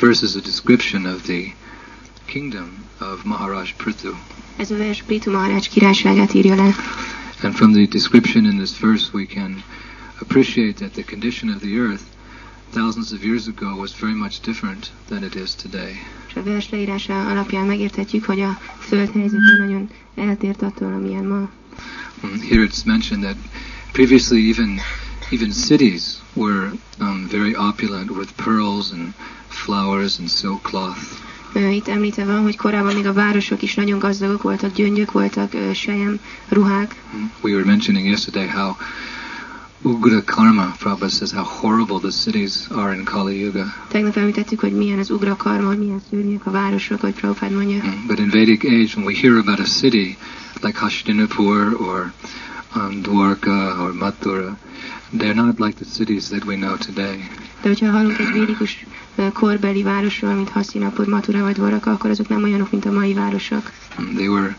verse is a description of the kingdom of Maharaj Prithu. Ez a vers Prithu Maharaj királyságát írja le. And from the description in this verse, we can appreciate that the condition of the earth thousands of years ago was very much different than it is today. És a vers leírása alapján megérthetjük, hogy a föld helyzete nagyon eltért attól, amilyen ma. Mm, Here it's mentioned that previously even even cities were um, very opulent with pearls and flowers and silk cloth. Itt említve van, hogy korábban még a városok is nagyon gazdagok voltak, gyöngyök voltak, sejem, ruhák. Mm, We were mentioning yesterday how Ugra Karma, Prabhupada says how horrible the cities are in Kali Yuga. Tegnap említettük, hogy milyen az ugra karma, hogy milyen szörnyűek a városok, hogy Prabhupád mondja. Mm, But in Vedic age, when we hear about a city like Hastinapur or um, Dwarka or Mathura, they're not like the cities that we know today. De hogyha hallunk egy védikus korbeli városról, mint vagy akkor azok nem olyanok, mint a mai városok. They were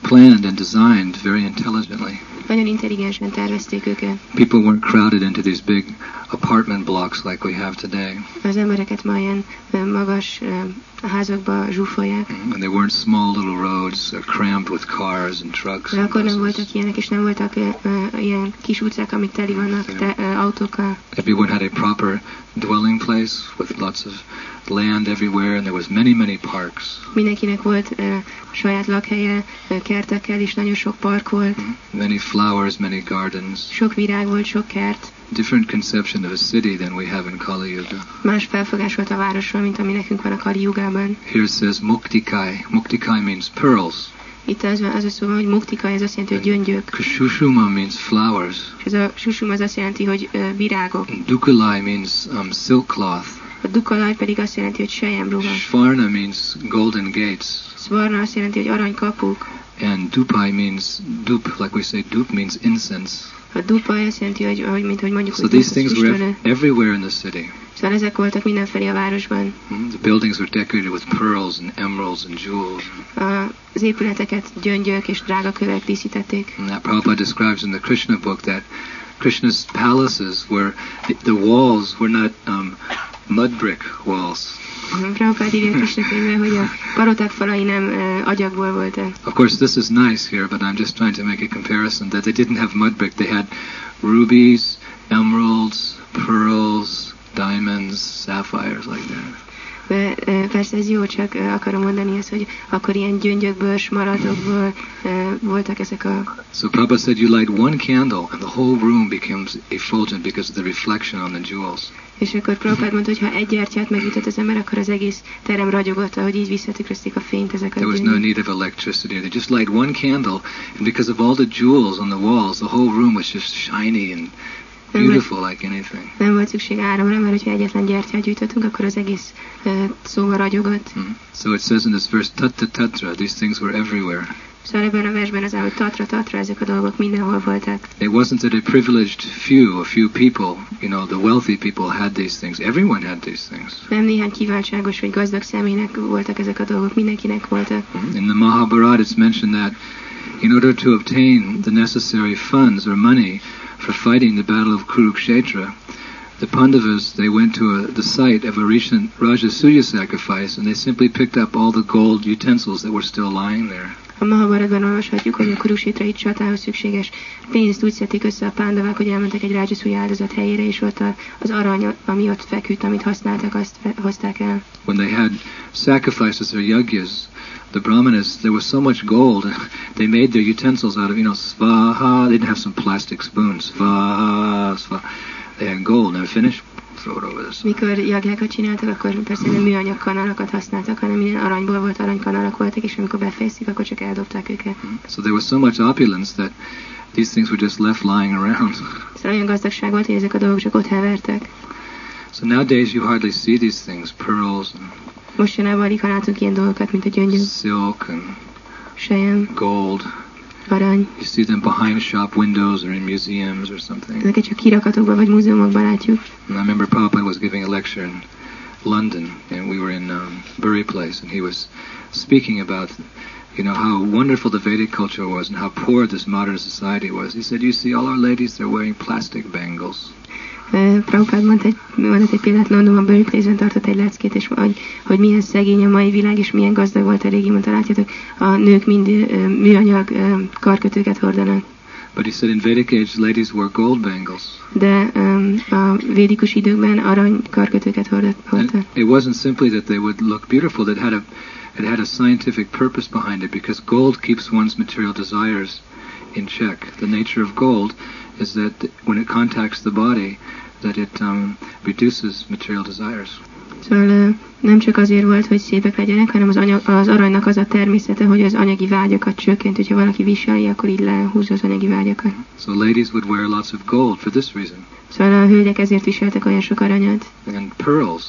planned and designed very intelligently. Nagyon intelligensen tervezték őket. People weren't crowded into these big apartment blocks like we have today. Az embereket ma ilyen magas házakba zsúfolják. Mm, And they weren't small little roads crammed with cars and trucks. De akkor nem voltak ilyenek, és nem voltak ilyen kis utcák, amik teli vannak te, autókkal. Everyone had a proper dwelling place with lots of land everywhere, and there was many, many parks. Mindenkinek volt ö, saját lakhelye, ö, kertekkel, és nagyon sok park volt. Many flowers, many gardens. Sok virág volt, sok kert. Different conception of a city than we have in Kali Yuga. Más felfogás volt a városról, mint ami nekünk van a Kali Jugában. Here it says Muktikai. Muktikai means pearls. Itt az, az a szó, hogy muktika, ez azt jelenti, hogy gyöngyök. Kushushuma means flowers. És ez a susum az azt jelenti, hogy ö, virágok. And Dukalai means um, silk cloth. A dukalaj pedig azt jelenti, hogy sejemruha. Shvarna means golden gates. Szvarna azt jelenti, hogy aranykapuk. And Dupai means dup, like we say, dup means incense. A dupa azt jelenti, hogy, hogy mint hogy mondjuk, So hogy these things were everywhere in the city. Szóval ezek voltak mindenfelé a városban. Mm, The buildings were decorated with pearls and emeralds and jewels. A- Az épületeket gyöngyök és drága kövek díszítették. And that Prabhupada describes in the Krishna book that Krishna's palaces were, the, the walls were not um, mud brick walls. Prabhupád írja a hogy a paroták falai nem agyagból voltak. Of course, this is nice here, but I'm just trying to make a comparison that they didn't have mud brick. They had rubies, emeralds, pearls, diamonds, sapphires, like that. Persze ez jó, csak akarom mondani ezt, hogy akkor ilyen gyöngyökből, smaragdokból ö, voltak ezek a... So Prabhupada said you light one candle and the whole room becomes effulgent because of the reflection on the jewels. És akkor Prabhupád mondta, hogy ha egy gyertyát megütött az ember, akkor az egész terem ragyogott, ahogy így visszatükrözték a fényt ezek a There was no need of electricity. They just light one candle, and because of all the jewels on the walls, the whole room was just shiny and beautiful like anything. Nem volt szükség áramra, mert hogyha egyetlen gyertyát gyűjtöttünk, akkor az egész uh, szóval ragyogott. Mm. So it says in this verse, tatta tatra, these things were everywhere. Szóval ebben a versben az hogy tatra, tatra, ezek a dolgok mindenhol voltak. It wasn't that a privileged few, a few people, you know, the wealthy people had these things. Everyone had these things. Nem néhány kiváltságos vagy gazdag személynek voltak ezek a dolgok, mindenkinek voltak. In the Mahabharata, it's mentioned that in order to obtain the necessary funds or money for fighting the battle of Kurukshetra, the Pandavas, they went to a, the site of a recent Rajasuya sacrifice and they simply picked up all the gold utensils that were still lying there. A Mahabharatban olvashatjuk, hogy a Kurusétrai csatához szükséges pénzt úgy szedték össze a pándavák, hogy elmentek egy rágyaszúj áldozat helyére, és ott az arany, ami ott feküdt, amit használtak, azt hozták el. When they had sacrifices or yagyas, the brahmanas, there was so much gold, they made their utensils out of, you know, svaha, they didn't have some plastic spoons, svaha, svaha. They had gold, and finished, throw it over this. Mikor jagjákat csináltak, akkor persze nem műanyag kanalakat használtak, hanem minden aranyból volt aranykanalak voltak, és amikor befejezték, akkor csak eldobták őket. Hmm. So there was so much opulence that these things were just left lying around. Szóval olyan gazdagság volt, hogy ezek a dolgok csak ott hevertek. So nowadays you hardly see these things, pearls and Mostanában alig látunk ilyen dolgokat, mint a silk and sejem, gold. arany. You see them behind shop windows or in museums or something. Ezeket csak kirakatokban vagy múzeumokban látjuk. And I remember Prabhupada was giving a lecture in London, and we were in um, Bury Place, and he was speaking about, you know, how wonderful the Vedic culture was and how poor this modern society was. He said, "You see, all our ladies they're wearing plastic bangles." Uh, Prabhupád mondta egy, mondott egy példát Londonban, Berkeley-ben tartott egy leckét, és hogy, hogy milyen szegény a mai világ, és milyen gazdag volt a régi, mondta, látjátok, a nők mind uh, műanyag uh, karkötőket hordanak. But he said in Vedic age, ladies wore gold bangles. De um, a védikus időkben arany karkötőket hordtak. it wasn't simply that they would look beautiful, that had a it had a scientific purpose behind it because gold keeps one's material desires in check. The nature of gold is that when it contacts the body, that it um, reduces material desires. Szóval nem csak azért volt, hogy szépek legyenek, hanem az, anyag, az aranynak az a természete, hogy az anyagi vágyakat csökkent. Hogyha valaki viseli, akkor így lehúzza az anyagi vágyakat. So ladies would wear lots of gold for this reason. Szóval a hölgyek ezért viseltek olyan sok aranyat. And pearls.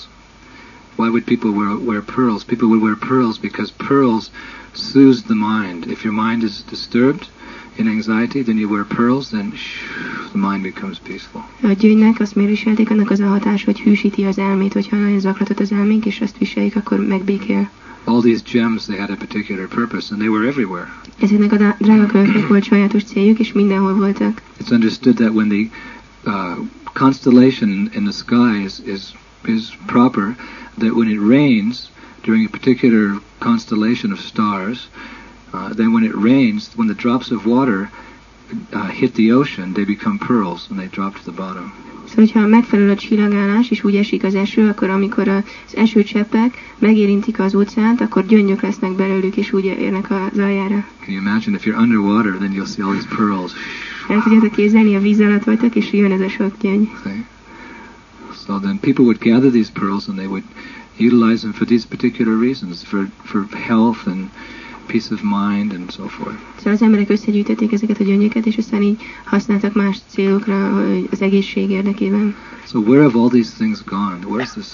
Why would people wear, wear pearls? People would wear pearls because pearls soothes the mind. If your mind is disturbed in anxiety, then you wear pearls, then shh, the mind becomes peaceful. A gyöngynek azt miért viselték? Annak az a hatás, hogy hűsíti az elmét, hogyha nagyon zaklatott az elménk, és azt viseljük, akkor megbékél. All these gems, they had a particular purpose, and they were everywhere. Ezeknek a drága kölyknek volt sajátos céljuk, és mindenhol voltak. It's understood that when the uh, constellation in the sky is, is, is proper, that when it rains during a particular constellation of stars, uh, then when it rains, when the drops of water uh, hit the ocean, they become pearls and they drop to the bottom. Szóval, hogyha megfelelő a csillagállás, és úgy esik az eső, akkor amikor az esőcseppek megérintik az óceánt, akkor gyöngyök lesznek belőlük, és úgy érnek az aljára. Can you imagine if you're underwater, then you'll see all these pearls. El tudjátok képzelni, a víz alatt vagytok, és jön ez a sok gyöngy. So then people would gather these pearls and they would utilize them for these particular reasons, for, for health and peace of mind and so forth. Szóval az emberek összegyűjtötték ezeket a gyöngyöket, és aztán így használtak más célokra az egészség érdekében. So where have all these things gone? Where's this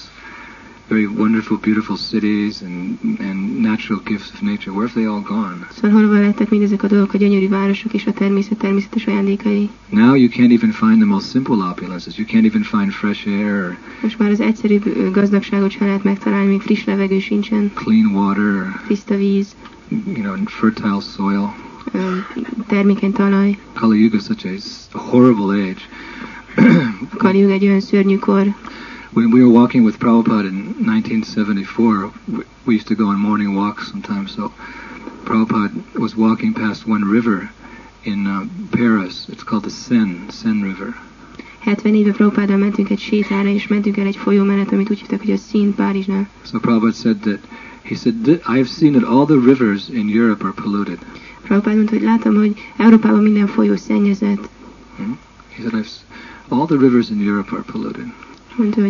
very wonderful, beautiful cities and, and natural gifts of nature? Where have they all gone? Szóval hol lettek mindezek a dolgok, a gyönyörű városok és a természet természetes ajándékai? Now you can't even find the most simple opulences. You can't even find fresh air or Most már az egyszerűbb gazdagságot sem lehet megtalálni, még friss levegő sincsen, clean water tiszta víz, you know, fertile soil. ö, termékeny talaj. Kali Yuga is such a horrible age. A Kaliug egy olyan szörnyű kor. When we were walking with Prabhupada in 1974, w- we used to go on morning walks sometimes. So Prabhupada was walking past one river in uh, Paris. It's called the Seine, Seine River. 70 éve Prabhupáddal mentünk egy sétára, és mentünk el egy folyó mellett, amit úgy hívtak, hogy a szín Párizsnál. So Prabhupada said that, he said, I've seen that all the rivers in Europe are polluted. Prabhupád mondta, hogy látom, hogy Európában minden folyó szennyezett. He said, I've, all the rivers in Europe are polluted. Mondta,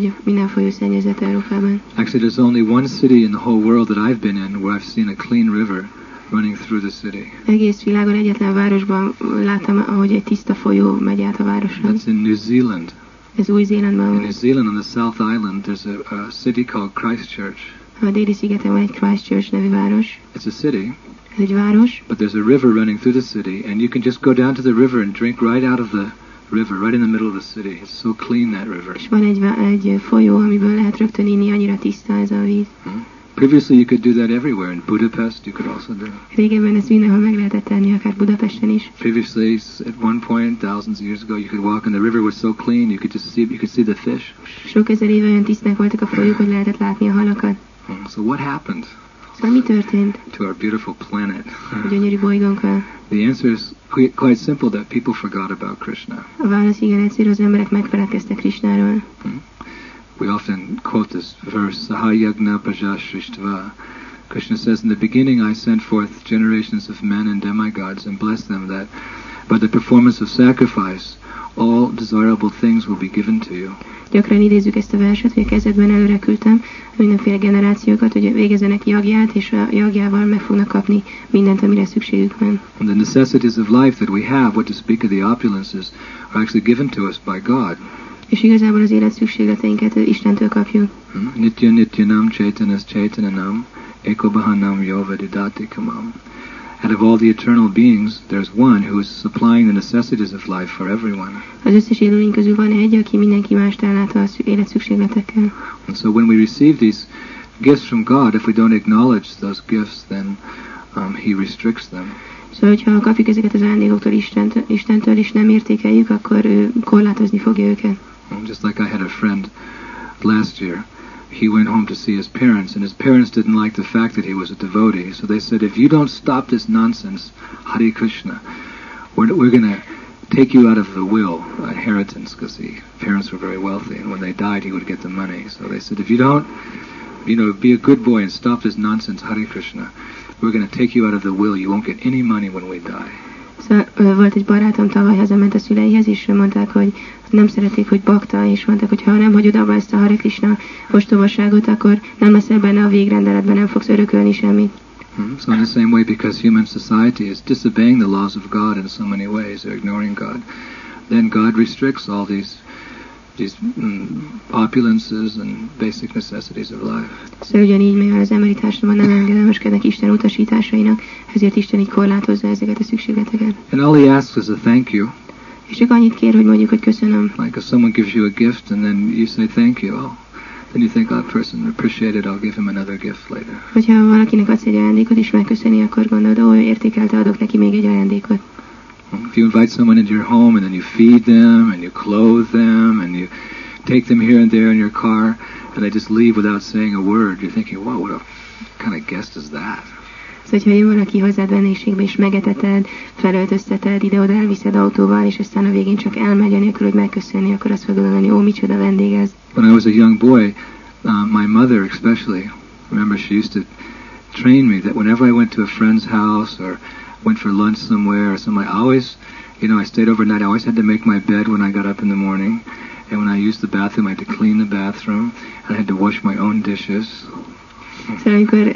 hogy szennyezett Európában. Actually, there's only one city in the whole world that I've been in where I've seen a clean river running through the city. Egész világon egyetlen városban láttam, ahogy egy tiszta folyó megy át a városon. That's in New Zealand. Ez Új-Zélandban In. New Zealand, on the South Island, there's a, a city called Christchurch. A déli szigeten van egy Christchurch nevű város. It's a city, Ez egy város, but there's a river running through the city, and you can just go down to the river and drink right out of the river, right in the middle of the city. It's so clean that river. és van egy, egy folyó, amiből lehet rögtön inni, annyira tiszta ez a víz. Previously, you could do that everywhere. In Budapest, you could also do. it. Régebben ezt mindenhol meg lehetett tenni, akár Budapesten is. Previously, at one point, thousands of years ago, you could walk, and the river was so clean you could just see you could see the fish. Sok ezer éve olyan tiszták voltak a folyók, hogy lehetett látni a halakat. So what happened Szóval mi történt to our beautiful planet? a gyönyörű bolygónkkal? the answer is quite simple: that people forgot about Krishna. A válasz igen egyszerű, az emberek megfeledkeztek Krisnáról. Hmm? We often quote this verse, Sahayagna Prajashristva. Krishna says, In the beginning I sent forth generations of men and demigods and blessed them that by the performance of sacrifice all desirable things will be given to you. Gyakran idézzük ezt a verset, hogy a kezdetben előre küldtem mindenféle generációkat, hogy végezzenek jagját, és a jagjával meg fognak kapni mindent, amire szükségük van. And the necessities of life that we have, what to speak of the opulences, are actually given to us by God. És igazából az élet szükségleteinket Istentől kapjuk. Hmm? Nitya nityanam chaitanas chaitananam ekobahanam kamam. Out of all the eternal beings, there's one who is supplying the necessities of life for everyone. Az összes élőlény közül van egy, aki mindenki mást ellát a szü- élet szükségletekkel. And so when we receive these gifts from God, if we don't acknowledge those gifts, then um, He restricts them. Szóval, hogyha kapjuk ezeket az ajándékoktól Istentől, Istentől, és nem értékeljük, akkor ő korlátozni fogja őket. Just like I had a friend last year. He went home to see his parents, and his parents didn't like the fact that he was a devotee. So they said, if you don't stop this nonsense, Hare Krishna, we're, we're going to take you out of the will, inheritance, because the parents were very wealthy, and when they died, he would get the money. So they said, if you don't, you know, be a good boy and stop this nonsense, Hare Krishna, we're going to take you out of the will. You won't get any money when we die. Szóval volt egy barátom, tavaly hazament a szüleihez, és mondták, hogy nem szeretik, hogy bakta, és mondták, hogy ha nem hagyod abba ezt a Hare Krishna ostobaságot, akkor nem leszel benne a végrendeletben, nem fogsz örökölni semmit. Hmm? So in the same way, because human society is disobeying the laws of God in so many ways, they're ignoring God, then God restricts all these these mm, opulences and basic necessities of life. Szóval ugyanígy, mivel az emberi társadalomban nem engedelmeskednek Isten utasításainak, ezért Isten így korlátozza ezeket a szükségleteket. And all he asks is a thank you. És csak annyit kér, hogy mondjuk, hogy köszönöm. Like if someone gives you a gift and then you say thank you, oh, then you think, oh, that person appreciated, I'll give him another gift later. Hogyha valakinek adsz egy ajándékot, és megköszöni, akkor gondolod, ó, értékelte, adok neki még egy ajándékot. If you invite someone into your home and then you feed them and you clothe them and you take them here and there in your car and they just leave without saying a word, you're thinking, wow, what a kind of guest is that? Szóval, hogyha jön valaki hozzád vendégségbe, és megeteted, felöltözteted, ide-oda elviszed autóval, és aztán a végén csak elmegy, anélkül, hogy megköszönni, akkor azt fogod gondolni, ó, micsoda vendég ez. When I was a young boy, uh, my mother especially, remember she used to train me that whenever I went to a friend's house or went for lunch somewhere or somewhere, I always, you know, I stayed overnight. I always had to make my bed when I got up in the morning. And when I used the bathroom, I had to clean the bathroom. And I had to wash my own dishes. Szóval amikor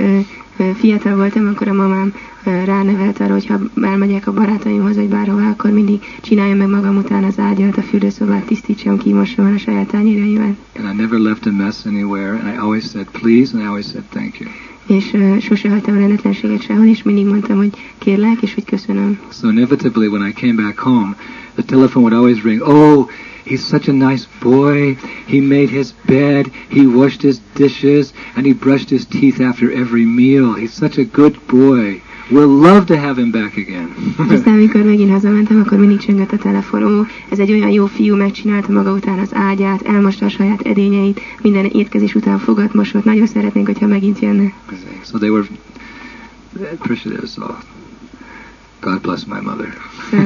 ö, fiatal voltam, akkor a mamám ö, ránevelt arra, hogy ha elmegyek a barátaimhoz, vagy bárhová, akkor mindig csináljam meg magam után az ágyat, a fürdőszobát, tisztítsam ki, mossam el a saját tányérjaimat. And I never left a mess anywhere. And I always said please, and I always said thank you. És sose hagytam rendetlenséget sehol, és mindig mondtam, hogy kérlek, és hogy köszönöm. So inevitably, when I came back home, the telephone would always ring. Oh, he's such a nice boy. He made his bed. He washed his dishes, and he brushed his teeth after every meal. He's such a good boy. We'll love to have him back again. Aztán, amikor megint hazamentem, akkor mindig csöngött a telefon. Ó, ez egy olyan jó fiú, megcsinálta maga után az ágyát, elmosta a saját edényeit, minden étkezés után fogat mosott. Nagyon szeretnénk, hogyha megint jönne. so they were appreciative. So God bless my mother.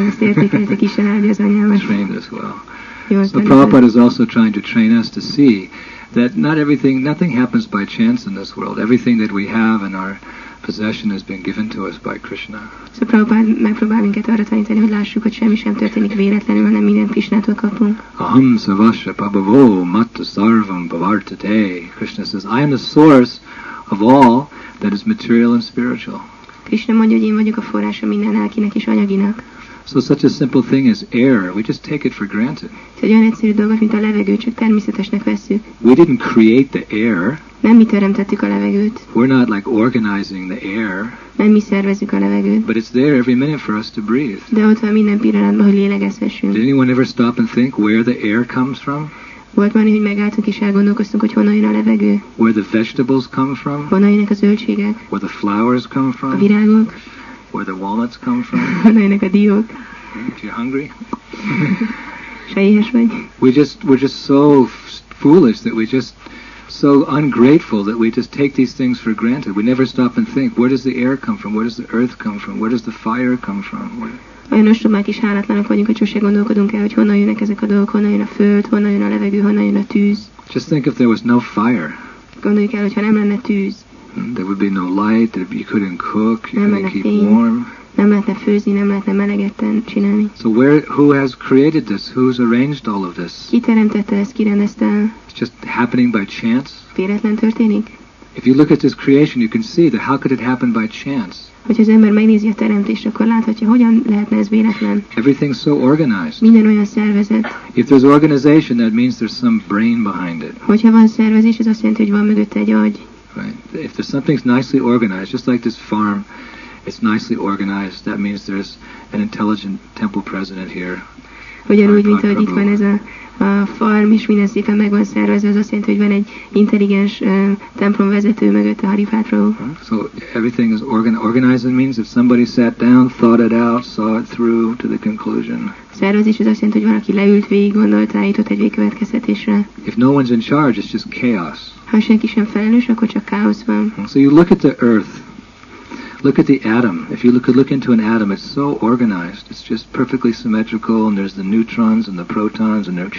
Ezt értékeltek, Isten áldja az anyámat. Trained us well. So. Prabhupada is also trying to train us to see that not everything, nothing happens by chance in this world. Everything that we have in our possession has been given to us by Krishna. Szóval Prabhupád megpróbál minket arra tanítani, hogy lássuk, hogy semmi sem történik véletlenül, hanem mindent Krisnától kapunk. Aham savasya pabhavo matta sarvam bhavartate. Krishna says, I am the source of all that is material and spiritual. Krishna mondja, hogy én vagyok a forrása minden lelkinek és anyaginak. So such a simple thing as air, we just take it for granted. Egy olyan egyszerű dolgot, mint a levegő, csak természetesnek vesszük. We didn't create the air. Nem mi teremtettük a levegőt, We're not like organizing the air, nem mi szervezzük a levegőt, but it's there every minute for us to breathe. de ott van minden pillanatban, hogy lélegezhessünk. Did anyone ever stop and think where the air comes from? Volt már, hogy megálltunk és elgondolkoztunk, hogy honnan jön a levegő, Where the vegetables come from? honnan jönnek a zöldségek, Where the flowers come a from? virágok, Where the walnuts come from? honnan a diók, If you're hungry? és ha éhes vagy. We just we're just so f- foolish that we just so ungrateful that we just take these things for granted. We never stop and think, where does the air come from? Where does the earth come from? Where does the fire come from? Where, Olyan ostobák és hálátlanak vagyunk, hogy sose gondolkodunk el, hogy honnan jönnek ezek a dolgok, honnan jön a föld, honnan jön a levegő, honnan jön a tűz. just think if there was no fire, Gondoljuk el, hogy ha nem lenne tűz, hmm, there would be no light. You couldn't cook. You Nem couldn't keep fény. warm. nem lehetne főzni, nem lehetne melegetten csinálni. So where who has created this? Who's arranged all of this? Ki teremtette ezt, ki rendezte el? It's just happening by chance. Véletlen történik? If you look at this creation, you can see that how could it happen by chance? Hogyha az ember megnézi a teremtést, akkor láthatja, hogyan lehetne ez véletlen. Everything's so organized. Minden olyan szervezet. If there's organization, that means there's some brain behind it. Hogyha van szervezés, ez azt jelenti, hogy van mögötte egy agy. Right? If there's something's nicely organized, just like this farm, it's nicely organized. That means there's an intelligent temple president here. Ugyanúgy, mint ahogy itt van ez a a farm is minden szépen meg van szervezve, az azt jelenti, hogy van egy intelligens uh, templom vezető mögött a Haripátról. So everything is organ organized. Means if somebody sat down, thought it out, saw it through to the conclusion. Szervezés az azt jelenti, hogy valaki leült, végig gondolt, rájutott egy végkövetkeztetésre. If no one's in charge, it's just chaos. Ha senki sem felelős, akkor csak káosz van. So you look at the earth. Look at the atom. If you look, could look into an atom, it's so organized. It's just perfectly symmetrical, and there's the neutrons and the protons, and they're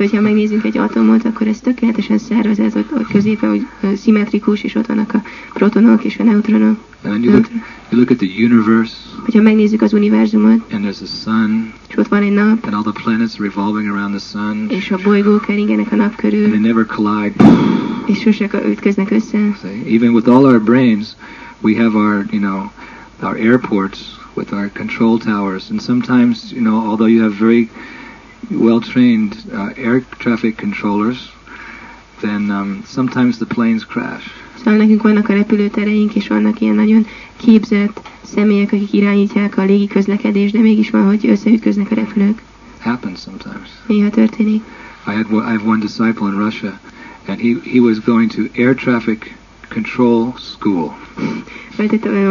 Szóval, ha megnézzünk egy atomot, akkor ez tökéletesen szervezett, ott, ott középen, hogy ö, szimmetrikus, és ott vannak a protonok és a neutronok. And you look, you look at the universe, Hogyha megnézzük az univerzumot, and there's a sun, és ott van egy nap, and all the planets revolving around the sun, és a bolygók keringenek a nap and they körül, never collide. és sose ütköznek össze. See, even with all our brains, we have our, you know, our airports with our control towers, and sometimes, you know, although you have very well-trained uh, air traffic controllers, then um, sometimes the planes crash. Szóval nekünk vannak a repülőtereink, és vannak ilyen nagyon képzett személyek, akik irányítják a légi közlekedést, de mégis van, hogy összeütköznek a repülők. Happens sometimes. Néha történik. I had one- I have one disciple in Russia, and he, he was going to air traffic control school. Van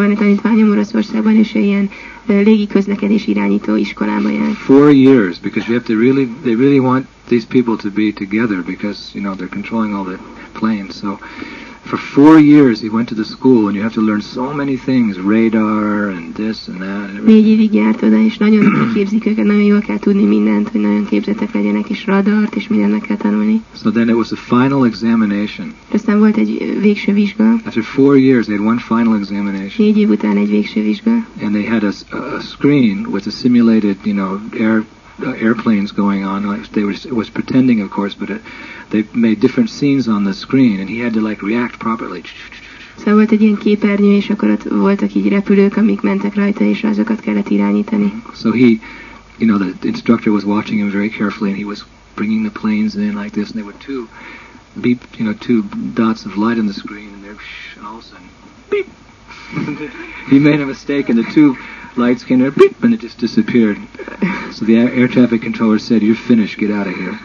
egy tanítványom Oroszországban, és ő ilyen ö, légi közlekedés irányító iskolába jár. Four years, because you have to really, they really want these people to be together because you know they're controlling all the planes. So for four years he went to the school, and you have to learn so many things, radar and this and that. And. Négy évig járt oda, és nagyon képzik őket, nagyon jól kell tudni mindent, hogy nagyon képzettek legyenek, és radart, és mindennek kell tanulni. So then it was a final examination. Aztán volt egy végső vizsga, After four years, they had one final examination, négy év után egy végső vizsga, and they had a screen with a simulated, you know, air uh, airplanes going on. Like they were, it was pretending, of course, but it, they made different scenes on the screen, and he had to like react properly. Szóval volt egy ilyen képernyő, és akkor ott voltak így repülők, amik mentek rajta, és azokat kellett irányítani. So he, you know, the instructor was watching him very carefully, and he was bringing the planes in like this, and there were two beep, you know, two dots of light on the screen, and they're and all of a sudden, beep. he made a mistake, and the two lights came there, beep, and it just disappeared. So the air, traffic controller said, "You're finished. Get out of here."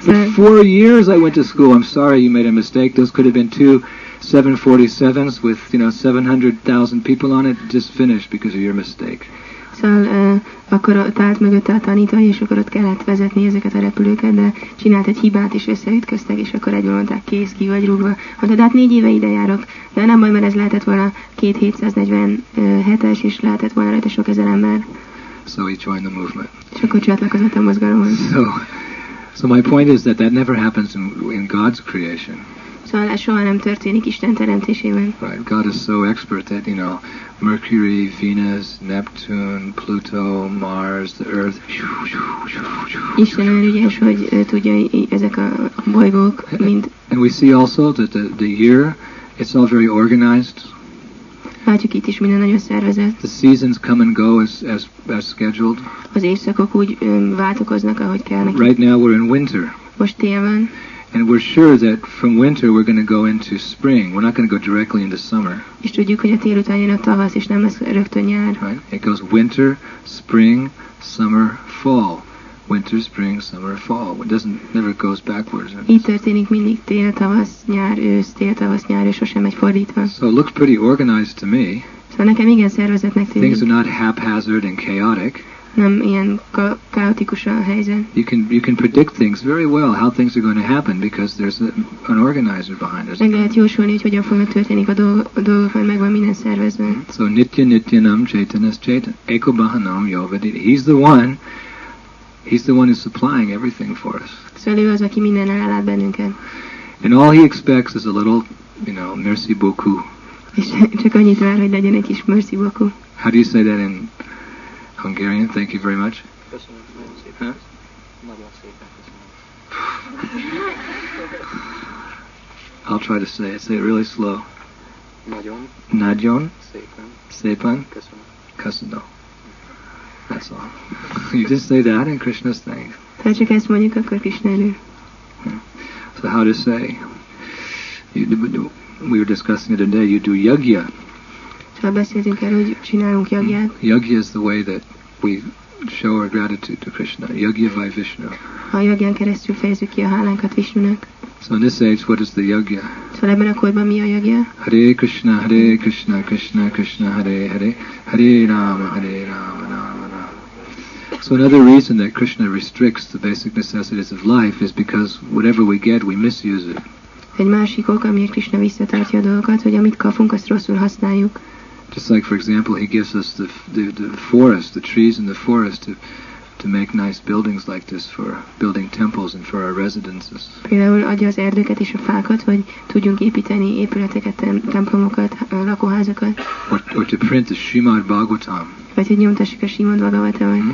For four years I went to school. I'm sorry you made a mistake. Those could have been two 747s with, you know, 700,000 people on it. Just finished because of your mistake. szóval uh, akkor ott állt mögötte a tanítói, és akkor ott kellett vezetni ezeket a repülőket, de csinált egy hibát, és összeütköztek, és akkor egyből mondták, kész, ki vagy rúgva. Mondta, de hát négy éve ide járok. Ja, nem baj, mert ez lehetett volna két 747-es, és lehetett volna rajta sok ezer ember. So he joined the movement. És akkor csatlakozott a mozgalomhoz. So, so my point is that that never happens in, in God's creation. Szóval soha nem történik Isten teremtésében. Right? God is so expert that you know, Mercury, Venus, Neptune, Pluto, Mars, the Earth. Isten ügyes, hogy ö, tudja ezek a bolygók mind. And we see also that the, the year, it's all very organized. Látjuk itt is minden nagyon szervezett. The seasons come and go as as, as scheduled. Az évszakok úgy ö, váltokoznak, ahogy kell neki. Right now we're in winter. Most tél van, And we're sure that from winter we're going to go into spring. We're not going to go directly into summer, és tudjuk, hogy a tél után jön a tavasz, és nem lesz rögtön nyár. right? It goes winter, spring, summer, fall. Winter, spring, summer, fall. It doesn't never goes backwards. Így történik mindig tél, tavasz, nyár, ősz, tél, tavasz, nyár, és sosem megy fordítva. So it looks pretty organized to me. Szóval nekem igen szervezetnek tűnik. Things are not haphazard and chaotic. Nem ilyen ka- kaotikus a helyzet. You can you can predict things very well how things are going to happen because there's a, an organizer behind us. Meg lehet jósolni, hogy hogyan fognak történik a dolgok, a dolgok mert megvan minden szervezve. Mm-hmm. So nitya nityanam chaitanas chaitan eko bahanam yovadita. He's the one. He's the one who's supplying everything for us. Szóval ő az, aki minden ellát bennünket. And all he expects is a little, you know, merci beaucoup. És csak annyit vár, hogy legyen egy kis merci beaucoup. How do you say that in Hungarian? Thank you very much. Köszönöm nagyon szépen. Huh? Nagyon szépen köszönöm. I'll try to say it. Say it really slow. Nagyon Nadjon szépen sepan köszönöm. kasano. That's all. you just say that in Krishna's thanks. Ha csak ezt mondjuk, akkor Krishna elő. So how to say? You do, we were discussing it today. You do yagya. Szóval beszéltünk el, hogy csinálunk jagját. Yagya is the way that we show our gratitude to Krishna. Yagya vai Vishnu. A jagján keresztül fejezzük ki a hálánkat Visnunak. So in this age, what is the yagya? Szóval ebben a korban mi a jagja? Hare Krishna, Hare Krishna, Krishna Krishna, Hare Hare, Hare Rama, Hare Rama, Rama Rama. So another reason that Krishna restricts the basic necessities of life is because whatever we get, we misuse it. Egy másik ok, amiért Krishna visszatartja a dolgokat, hogy amit kapunk, azt rosszul használjuk. Just like, for example, he gives us the, the, the forest, the trees in the forest to, to make nice buildings like this for building temples and for our residences. Például adja az erdőket és a fákat, hogy tudjunk építeni épületeket, templomokat, lakóházakat, Or, or to print the Srimad Bhagavatam. vagy hogy nyomtassuk a Simon Bhagavatamot, mm-hmm.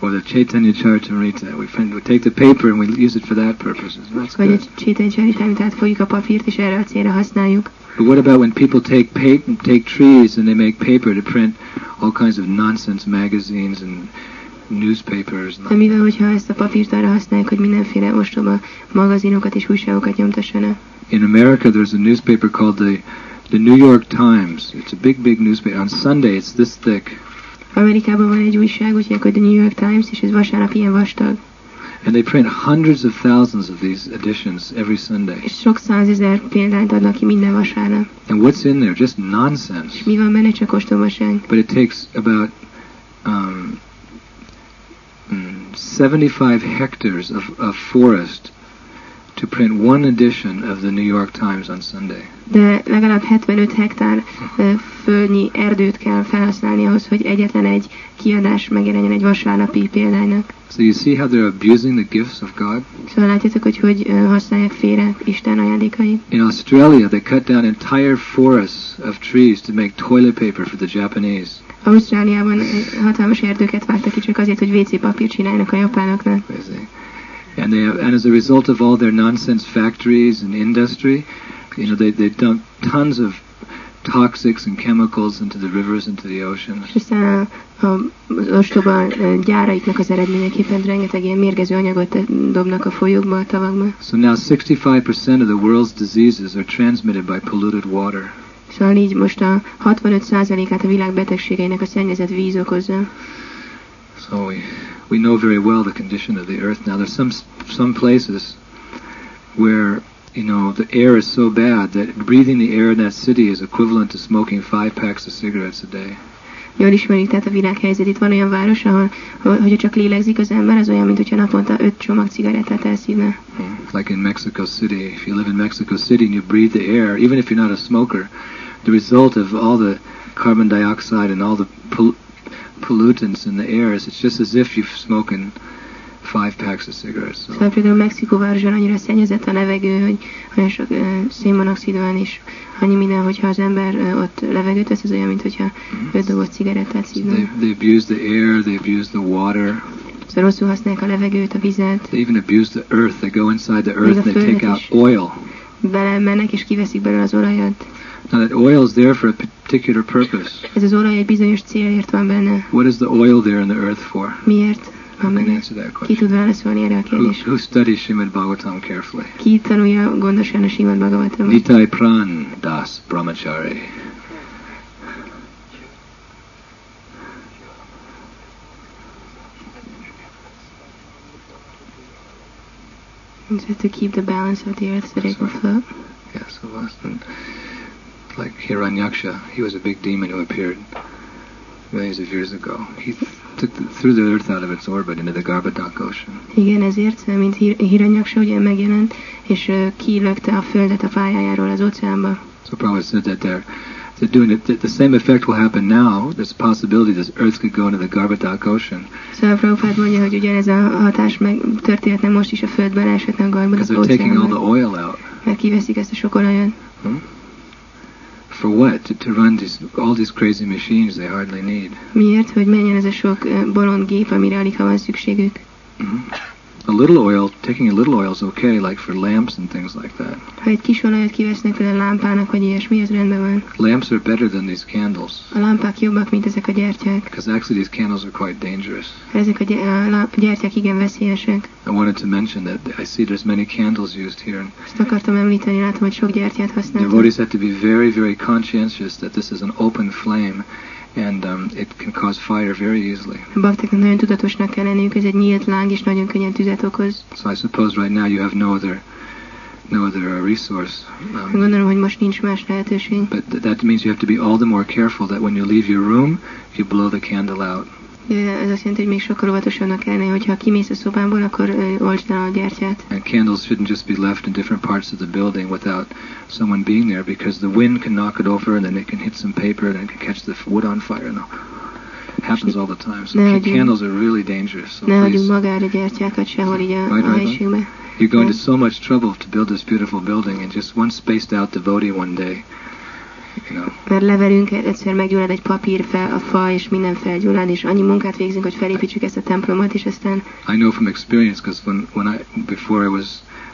Or the Chaitanya Charitamrita. We, find, we take the paper and we use it for that purpose. That's vagy good. egy Csétany Csaritámit átfogjuk a papírt, és erre a célra használjuk. But what about when people take pa- take trees and they make paper to print all kinds of nonsense magazines and newspapers? De And mivel, hogyha ezt a papírt arra használjuk, hogy mindenféle ostoba magazinokat és újságokat nyomtassanak. in America, there's a newspaper called the the New York Times. It's a big, big newspaper. On Sunday, it's this thick, Amerikában van egy újság, úgy hívják, hogy The New York Times, és ez vasárnap ilyen vastag. and they print hundreds of thousands of these editions every Sunday. És sok százezer példányt adnak ki minden vasárnap. And what's in there? Just És nonsense. mi van benne? Csak ostobaság. but it takes about um, mm, 75 hectares of, of forest to print one edition of the New York Times on Sunday. De legalább 75 hektár földnyi erdőt kell felhasználni ahhoz, hogy egyetlen egy kiadás megjelenjen egy vasárnapi példánynak. So you see how they're abusing the gifts of God? Szóval látjátok, hogy hogy használják félre Isten ajándékait. In Australia, they cut down entire forests of trees to make toilet paper for the Japanese. Ausztráliában hatalmas erdőket vágtak ki csak azért, hogy WC papírt csinálnak a japánoknak. Crazy. And they have, and as a result of all their nonsense factories and industry, you know, they, they dump tons of toxics and chemicals into the rivers, into the oceans. És aztán a, a, az ostoba gyáraiknak az eredményeképpen rengeteg ilyen mérgező anyagot uh, dobnak a folyókba, a tavakba. So now 65% of the world's diseases are transmitted by polluted water. Szóval így most a 65%-át a világ betegségeinek a szennyezett víz okozza. So we, we know very well the condition of the earth. Now there's some some places where you know the air is so bad that breathing the air in that city is equivalent to smoking five packs of cigarettes a day. Jól ismerik tehát a világ helyzetét. Van olyan város, ahol, hogyha csak lélegzik az ember, az olyan, mint hogyha naponta öt csomag cigarettát elszívna. Hmm. Like in Mexico City, if you live in Mexico City and you breathe the air, even if you're not a smoker, the result of all the carbon dioxide and all the pollutants in the air is it's just as if you've smoking five packs of cigarettes. So Szóval például annyira szennyezett a levegő, hogy olyan sok uh, szénmonoxid van, és annyi minden, hogyha az ember uh, ott levegőt vesz, az olyan, mint hogyha öt dobott cigarettát szívna. they, they abuse the air, they abuse the water, Szóval rosszul használják a levegőt, a vizet, they even abuse the earth. They go inside the earth and they take out oil. belemennek és kiveszik belőle az olajat. Now that oil is there for a particular purpose. Ez az olaj egy bizonyos célért van benne. What is the oil there in the earth for? Miért Who can answer that Ki tud válaszolni erre a Who, kérdésre? who studies Srimad Bhagavatam carefully? Ki tanulja gondosan a Bhagavatamot? Nitai Pran Das Brahmachari. So to keep the balance of the earth so that it can float. Yes, it was. Like Hiranyaksha, he was a big demon who appeared millions of years ago. He th- took the, threw the earth out of its orbit into the Garbhadak Ocean. Igen, ezért, mint Hir- Hiranyaksa ugye megjelent, és kilökte a földet a pályájáról az óceánba. So Prabhupada said that they're, they're doing it. That the same effect will happen now. There's a possibility this earth could go into the Garbhadak Ocean Szóval Prabhupád mondja, hogy ugyanez a hatás meg történhetne most is a földben, esetne a because they're taking all the oil out. Mert kiveszik ezt a sok olajat. Hmm? For what? To, run these all these crazy machines they hardly need. Miért? Hogy menjen ez a sok bolond gép, amire alig ha van szükségük. A little oil, taking a little oil is okay, like for lamps and things like that. Ha egy kis olajat kivesznek például lámpának, vagy ilyesmi, az rendben van. Lamps are better than these candles A lámpák jobbak, mint ezek a gyertyák. because actually these candles are quite dangerous. Ezek a, gy- a gyertyák igen veszélyesek. I wanted to mention that I see there's many candles used here. Ezt akartam említeni, látom, hogy sok gyertyát használtak. devotees have to be very, very conscientious that this is an open flame and um, it can cause fire very easily. A bakteknek nagyon tudatosnak kell lenniük, ez egy nyílt láng, és nagyon könnyen tüzet okoz. So I suppose right now you have no other no other uh, resource. Um, Gondolom, hogy most nincs más lehetőség. but that means you have to be all the more careful that when you leave your room, you blow the candle out. Ez azt jelenti, hogy még sokkal óvatosabbnak kell lenni, hogyha kimész a szobámból, akkor el a gyertyát. And candles shouldn't just be left in different parts of the building without someone being there because the wind can knock it over and then it can hit some paper and it can catch the wood on fire. No. It happens all the time. So No, ca- I do. candles are really dangerous. So Ne please, magára gyertyákat sehol így a, Right, a right, right. you're going to so much trouble to build this beautiful building and just one spaced out devotee one day, Mert leverünk, egyszer meggyullad egy papír, fel, a fa, és minden felgyullad, és annyi munkát végzünk, hogy felépítsük ezt a templomot, és aztán I know from experience because when, when I before I was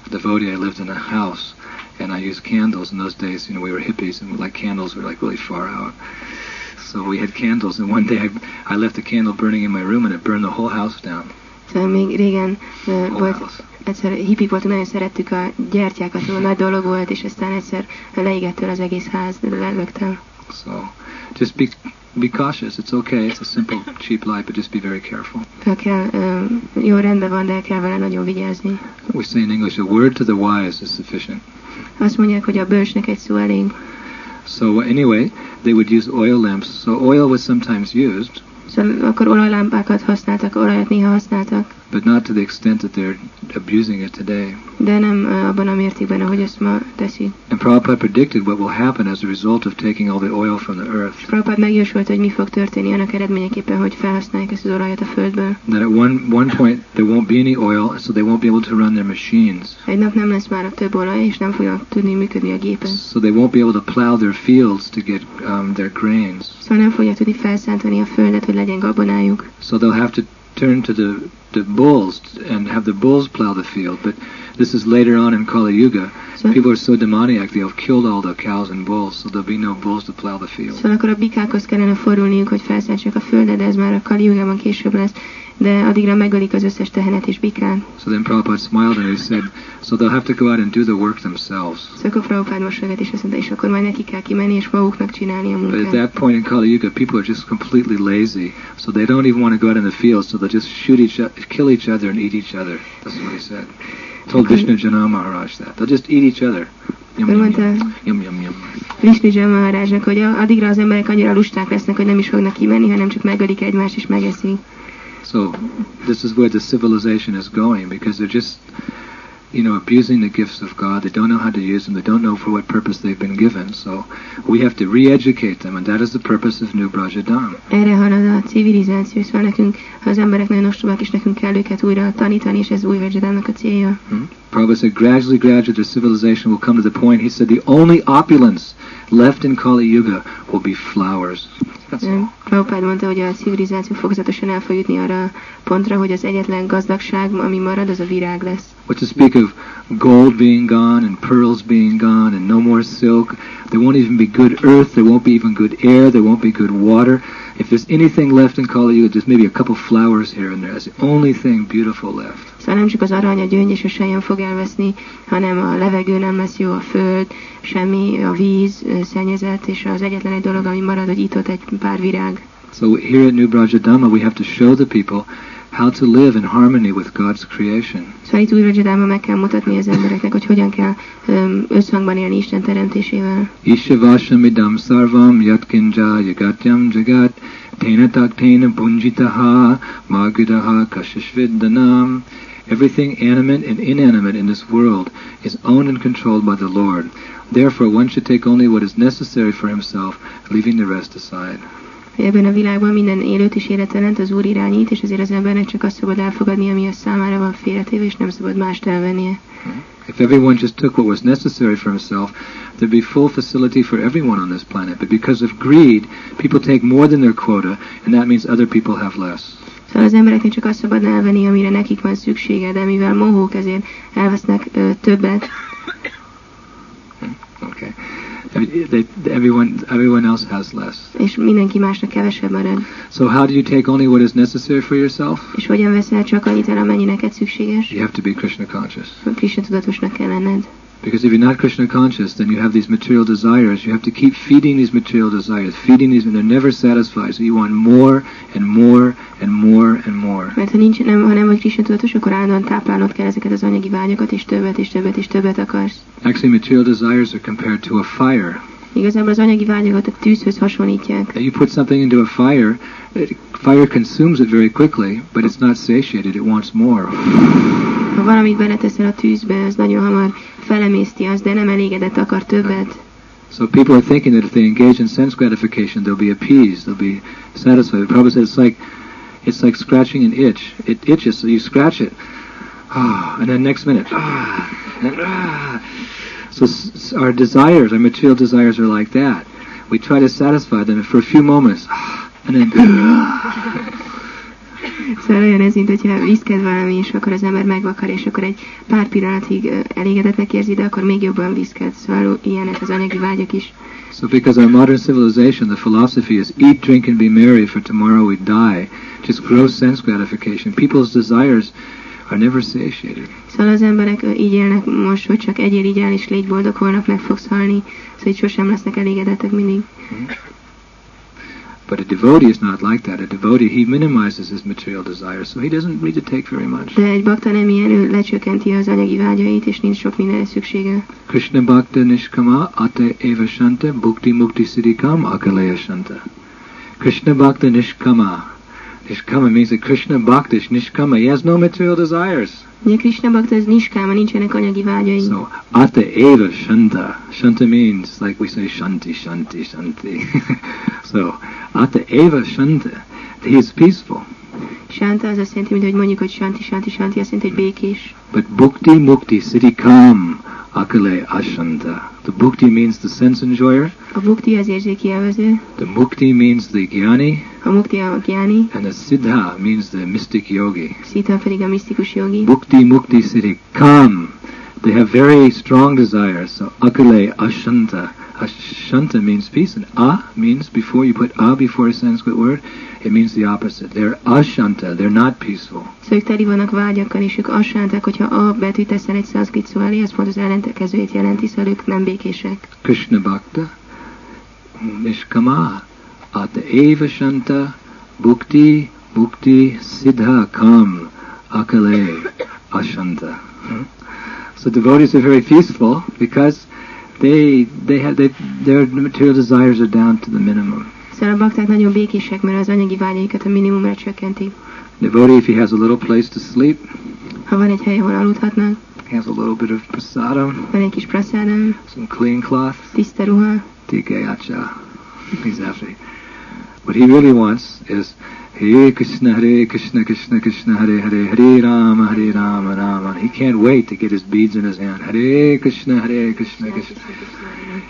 a devotee, I lived in a house and I used candles. In those days, you know, we were hippies and like candles were like really far out. So we had candles, and one day I, I left a candle burning in my room, and it burned the whole house down. Még régen Whole volt, egyszer hippik voltunk, nagyon szerettük a gyertyákat, szóval nagy dolog volt, és aztán egyszer leégett el az egész ház, lelögtem. So just be be cautious. It's okay. It's a simple, cheap light, but just be very careful. Fel kell, ö, jó rendben van, de kell vele nagyon vigyázni. We say in English, a word to the wise is sufficient. Azt mondják, hogy a bölcsnek egy szó elég. So anyway, they would use oil lamps. So oil was sometimes used, Szóval akkor olajlámpákat használtak, olajat néha használtak, but not to the extent that they're abusing it today. de nem abban a mértékben, ahogy ezt ma teszi. And Prabhupada predicted what will happen as a result of taking all the oil from the earth. Megjósolta, hogy mi fog történni annak eredményeképpen, hogy felhasználják ezt az olajat a földből. That at one one point there won't be any oil, so they won't be able to run their machines. Egy nap nem lesz már több olaj, és nem fognak tudni működni a gépen. So they won't be able to plow their fields to get um, their grains. Szóval nem fogják tudni felszántani a földet, hogy legyen gabonájuk. So they'll have to turn to the the bulls and have the bulls plow the field. But this is later on in Kali Yuga. Szóval, People are so demoniac they have killed all the cows and bulls, so there'll be no bulls to plow the field. szóval akkor a bikákhoz kellene fordulniuk, hogy felszántsák a földet, de ez már a Kaliugában később lesz. De addigra megölik az összes tehenet és bikát. So then Prabhupada smiled and he said, so they'll have to go out and do the work themselves. Szóval akkor Prabhupád mosolygott, és azt mondta, és akkor majd neki kell kimenni, és maguknak csinálni a But at that point in Kali Yuga, people are just completely lazy, so they don't even want to go out in the fields, so they'll just shoot each other, kill each other, and eat each other. That's what he said. Told. Vishnu Jana Maharaj that they'll just eat each other. Yum yum mondta yum yum yum. Maharajnak, hogy addigra az emberek annyira lusták lesznek, hogy nem is fognak kimenni, hanem csak megölik egymást és megeszik. So this is where the civilization is going because they're just, you know, abusing the gifts of God. They don't know how to use them. They don't know for what purpose they've been given. So we have to re-educate them, and that is the purpose of New Brajadam. Erre halad a civilizáció, szóval nekünk, az emberek nagyon ostobák, és nekünk kell őket újra tanítani, és ez új Vajradámnak a célja. Hmm? Prabhupada said, gradually, gradually, the civilization will come to the point. He said, the only opulence left in Kali Yuga will be flowers. Mm. Prabhupád mondta, hogy a civilizáció fokozatosan el fog jutni arra pontra, hogy az egyetlen gazdagság, ami marad, az a virág lesz. What to speak of gold being gone and pearls being gone and no more silk. There won't even be good earth. There won't be even good air. There won't be good water. If there's anything left in Kali Yuga, just maybe a couple flowers here and there. That's the only thing beautiful left. Szóval nem csak az arany, a gyöngy és a sejön fog elveszni, hanem a levegő nem lesz jó, a föld, semmi, a víz és az egyetlen egy dolog, ami marad, hogy itt ott egy pár virág. So here at New Brajadama, we have to show the people how to live in harmony with God's creation. Szóval itt új Vajradában meg kell mutatni az embereknek, hogy hogyan kell öm, összhangban élni Isten teremtésével. Ishavashamidam sarvam yatkinja yagatyam jagat tena taktena bunjitaha magidaha kashishviddanam. Everything animate and inanimate in this world is owned and controlled by the Lord. Therefore, one should take only what is necessary for himself, leaving the rest aside. Hogy ebben a világban minden élőt is életelent az Úr irányít, és azért az embernek csak azt szabad elfogadni, ami a számára van félretéve, és nem szabad mást elvennie. If everyone just took what was necessary for himself, there'd be full facility for everyone on this planet. But because of greed, people take more than their quota, and that means other people have less. Szóval az embereknek csak azt szabad elvenni, amire nekik van szüksége, de mivel mohók, ezért elvesznek ö, többet, Okay. Every- They, everyone, everyone else has less. és mindenki másnak kevesebb marad. So how do you take only what is necessary for yourself? És hogyan veszel csak annyit el, amennyi neked szükséges? You have to be Krishna conscious. Krishna tudatosnak kell lenned. Because if you're not Krishna conscious, then you have these material desires. You have to keep feeding these material desires, feeding these, and they're never satisfied. So you want more and more and more and more. Mert ha, nincs, nem, ha nem vagy Krishna tudatos, akkor állandóan táplálnod kell ezeket az anyagi vágyakat, és többet, és többet, és többet akarsz. Actually, material desires are compared to a fire. Igazából az anyagi vágyakat a tűzhöz hasonlítják. You put something into a fire, it, fire consumes it very quickly, but it's not satiated. It wants more. Ha valamit beleteszel a tűzbe, az nagyon hamar felemészti azt, de nem elégedett, akar többet. So people are thinking that if they engage in sense gratification, they'll be appeased, they'll be satisfied. But Prabhupada said it's like it's like scratching an itch. It itches, so you scratch it, ah, and then next minute, ah, and ah. So our desires, our material desires, are like that. We try to satisfy them for a few moments, and then. Szóval olyan ez, mint hogyha viszked valami, és akkor az ember megvakar, és akkor egy pár pillanatig elégedetnek érzi, de akkor még jobban viszked. Szóval ilyenek az anyagi vágyak is. So because our modern civilization, the philosophy is eat, drink, and be merry, for tomorrow we die. Just gross sense gratification. People's desires are never satiated. Szóval az emberek így élnek most, hogy csak egyél, így áll, és légy boldog, holnap meg fogsz halni. Szóval így sosem lesznek elégedettek mindig. But a devotee is not like that. A devotee, he minimizes his material desires, so he doesn't need to take very much. De egy bakta nem ilyen, ő lecsökkenti az anyagi vágyait, és nincs sok mindenre szüksége. Krishna Bhakta Nishkama Ate Eva Shanta Bhukti Mukti Siddhikam Akalaya Shanta. Krishna Bhakta Nishkama. Nishkama means that Krishna Bhakta is Nishkama. He has no material desires. Ugye Krishna bakta, ez niskáma, nincsenek anyagi vágyai. So Ata Eva Shanta. Shanta means like we say Shanti, Shanti, Shanti. so Ata Eva Shanta. He is peaceful. Sánta az azt jelenti, mint hogy mondjuk, hogy Shanti, Shanti, Shanti, azt jelenti, hogy békés. But Bhukti Mukti Siddhikam Akale Ashanta. The Bhukti means the sense enjoyer. A bukti az érzéki élvező, The Mukti means the Jnani. a mukti a gyáni, And the Siddha means the mystic yogi. szita pedig a misztikus jogi. Bhukti Mukti Siddhi. They have very strong desires. So Akale Ashanta. Ashanta means peace. And A means before you put A before a Sanskrit word, it means the opposite. They're Ashanta. They're not peaceful. Szóval ők teli vannak vágyakkal, és ők azt sánták, hogyha a betűt teszel egy szanszkrit szó elé, az pont az ellenkezőjét jelenti, szóval ők nem békések. Krishna Bhakta. Nishkama. Ata Eva Shanta. Bhukti Bhukti Siddha Kam. Akale Ashanta. Hmm? So devotees are very peaceful because they they have they, their material desires are down to the minimum. Szóval a bakták nagyon békések, mert az anyagi vágyaikat a minimumra csökkenti. Devotee, if he has a little place to sleep, Ha van egy hely, ahol aludhatnak, has a little bit of prasadam, van egy kis praszádam, some clean cloth, tiszta ruha, tikayacha. He's happy. What he really wants is Hare Krishna, Hare Krishna, Krishna Krishna, Hare Hare, Hare Rama, Hare Rama, Rama. He can't wait to get his beads in his hand. Hare Krishna, Hare Krishna, Krishna.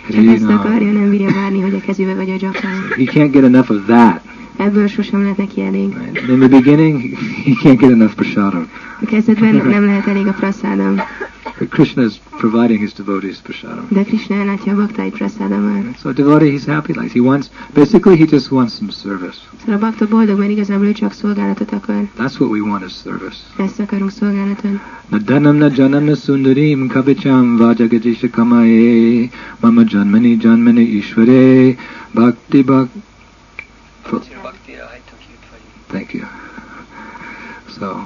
Hare Rama. nem bírja várni, hogy a kezébe vagy a gyakran. He can't get enough of that. Ebből sosem lehet neki elég. In the beginning, he can't get enough prasadam. A kezdetben nem lehet elég a praszádam, But Krishna is providing his devotees prasadam. de Krishna ellátja a baktáit praszádámmal. So a devotee, he's happy like he wants. Basically, he just wants some service. Szóval a bakta boldog, mert igazából ő csak szolgálatot akar. That's what we want is service. Ezt akarunk szolgálatot. Na dhanam na janam na sundarim kavicham vajagatisha kamaye mama janmani janmani ishvare bhakti bhak. Thank you. So,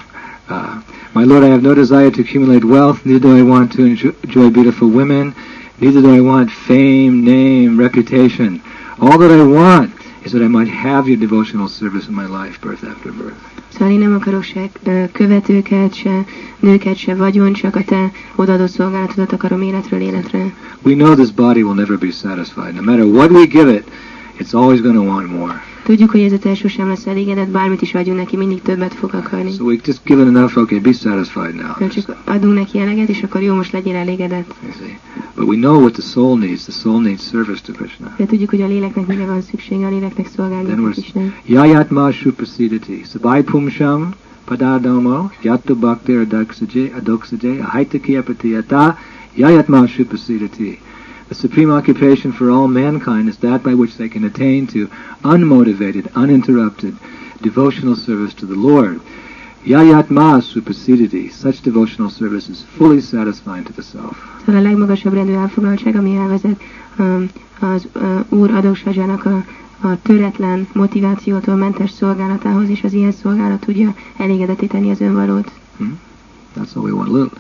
uh, my Lord, I have no desire to accumulate wealth, neither do I want to enjoy beautiful women, neither do I want fame, name, reputation. All that I want is that I might have your devotional service in my life, birth after birth. Szóval én nem akarok se követőket, se nőket, se vagyon, csak a te odaadott szolgálatodat akarom életről életre. We know this body will never be satisfied. No matter what we give it, it's always going to want more. Tudjuk, hogy ez a test sosem lesz elégedett, bármit is adjunk neki, mindig többet fog akarni. So we just give it enough, okay, be satisfied now. Szóval csak adunk neki eleget, és akkor jó, most legyél elégedett. But we know what the soul needs. The soul needs service to Krishna. De tudjuk, hogy a léleknek mire van szüksége, a léleknek szolgálni Isten. Yayatma Shuprasidati. Sabai Pumsham Padadomo Yattu Bhakti Adoksaje Adoksaje Ahaitakiya Patiyata Yayatma Shuprasidati. The supreme occupation for all mankind is that by which they can attain to unmotivated, uninterrupted devotional service to the Lord. Yayatma supersedidi. Such devotional service is fully satisfying to the self. Szóval a legmagasabb rendű elfoglaltság, ami elvezet um, az uh, Úr adósságának a, a töretlen motivációtól mentes szolgálatához, és az ilyen szolgálat tudja elégedetíteni az önvalót. Hmm? That's all we want. Little,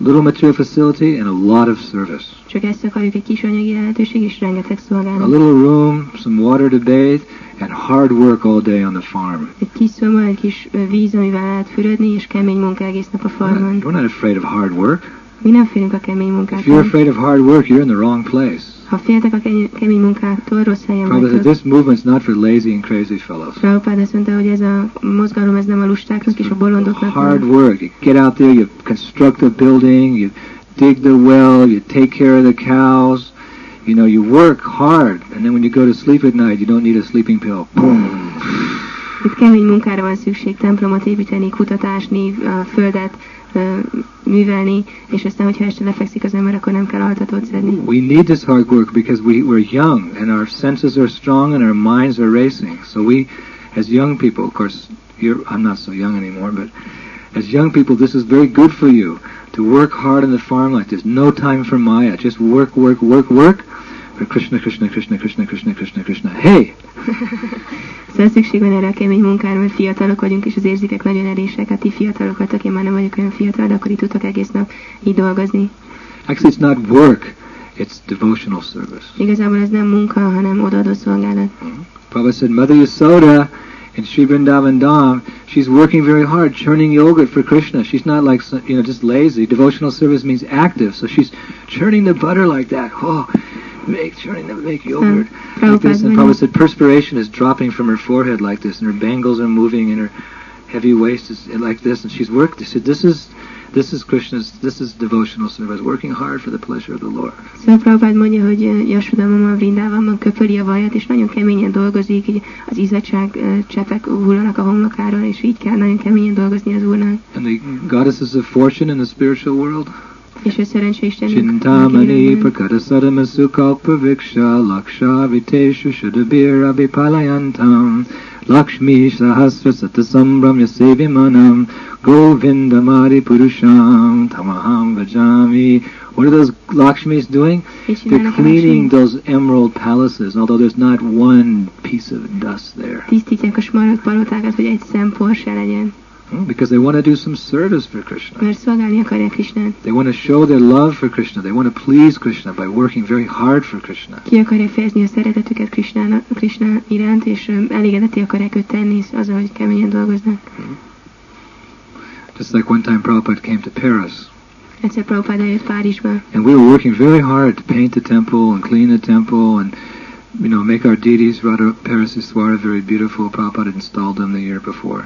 little material facility and a lot of service. Csak ezt akarjuk egy kis anyagi lehetőség és rengeteg A little room, some water to bathe, and hard work all day on the farm. Egy kis szoba, egy kis víz, amivel lehet fürödni, és kemény munka egész nap a We're not, we're not afraid of hard work. Mi nem félünk a kemény If you're munkától. afraid of hard work, you're in the wrong place. Ha féltek a kemény, munkától, rossz helyen vagytok. this movement's not for lazy and crazy fellows. Prabhupád azt mondta, hogy ez a mozgalom, ez nem a lustáknak és a bolondoknak Hard work. You get out there, you construct a building, you dig the well, you take care of the cows. You know, you work hard, and then when you go to sleep at night, you don't need a sleeping pill. Boom. Itt kemény munkára van szükség, templomot építeni, kutatásni, a földet művelni, és aztán, hogyha este lefekszik az ember, akkor nem kell altatót szedni. We need this hard work because we, we're young, and our senses are strong, and our minds are racing. So we, as young people, of course, you're, I'm not so young anymore, but as young people, this is very good for you to work hard on the farm like this. No time for Maya. Just work, work, work, work. Krishna, Krishna, Krishna, Krishna, Krishna, Krishna, Krishna. Hey! Szóval szükség van erre a kemény munkára, mert fiatalok vagyunk, és az érzékek nagyon erősek. A ti fiatalok vagytok, én már nem vagyok olyan fiatal, de akkor itt tudtok egész nap így dolgozni. Actually, it's not work. It's devotional service. Igazából ez nem munka, hanem odaadó szolgálat. Uh-huh. Prabhupada said, Mother Yasoda in Sri Vrindavan Dham, she's working very hard, churning yogurt for Krishna. She's not like, you know, just lazy. Devotional service means active. So she's churning the butter like that. Oh, make, churning the, make mm. yogurt. Oh, like this. And mm-hmm. Prabhupada said perspiration is dropping from her forehead like this, and her bangles are moving, and her heavy waist is like this, and she's worked. They said, this is, this is Krishna's, this is devotional service, working hard for the pleasure of the Lord. Szóval Prabhupád mondja, hogy eh, ö, Yashoda mama Vrindávamban köpöli a vajat, és nagyon keményen dolgozik, így az izzadság ö, eh, csepek hullanak a homlokáról, és így kell nagyon keményen dolgozni az úrnak. And the goddesses of fortune in the spiritual world, És ő szerencsé Istennek. Chintamani prakadasadamasu kalpaviksha laksha viteshu shudabir abhipalayantam lakshmi sahasra satasambram yasevi manam govindamadi purusham tamaham vajami What are those Lakshmis doing? They're cleaning those emerald palaces, although there's not one piece of dust there. Tisztítják a smaragd palotákat, hogy egy szempor se legyen. Hmm, Because they want to do some service for Krishna. Mert szolgálni akarják Krisnát. They want to show their love for Krishna. They want to please Krishna by working very hard for Krishna. Ki akarják fejezni a szeretetüket Krisnának, Krisná iránt, és ö, elégedetté akarják őt tenni azzal, hogy keményen dolgoznak. Just like one time Prabhupada came to Paris, Egyszer Prabhupád eljött Párizsba, and we were working very hard to paint the temple and clean the temple and, you know, make our deities, Radha Parasiswara, very beautiful. Prabhupada installed them the year before.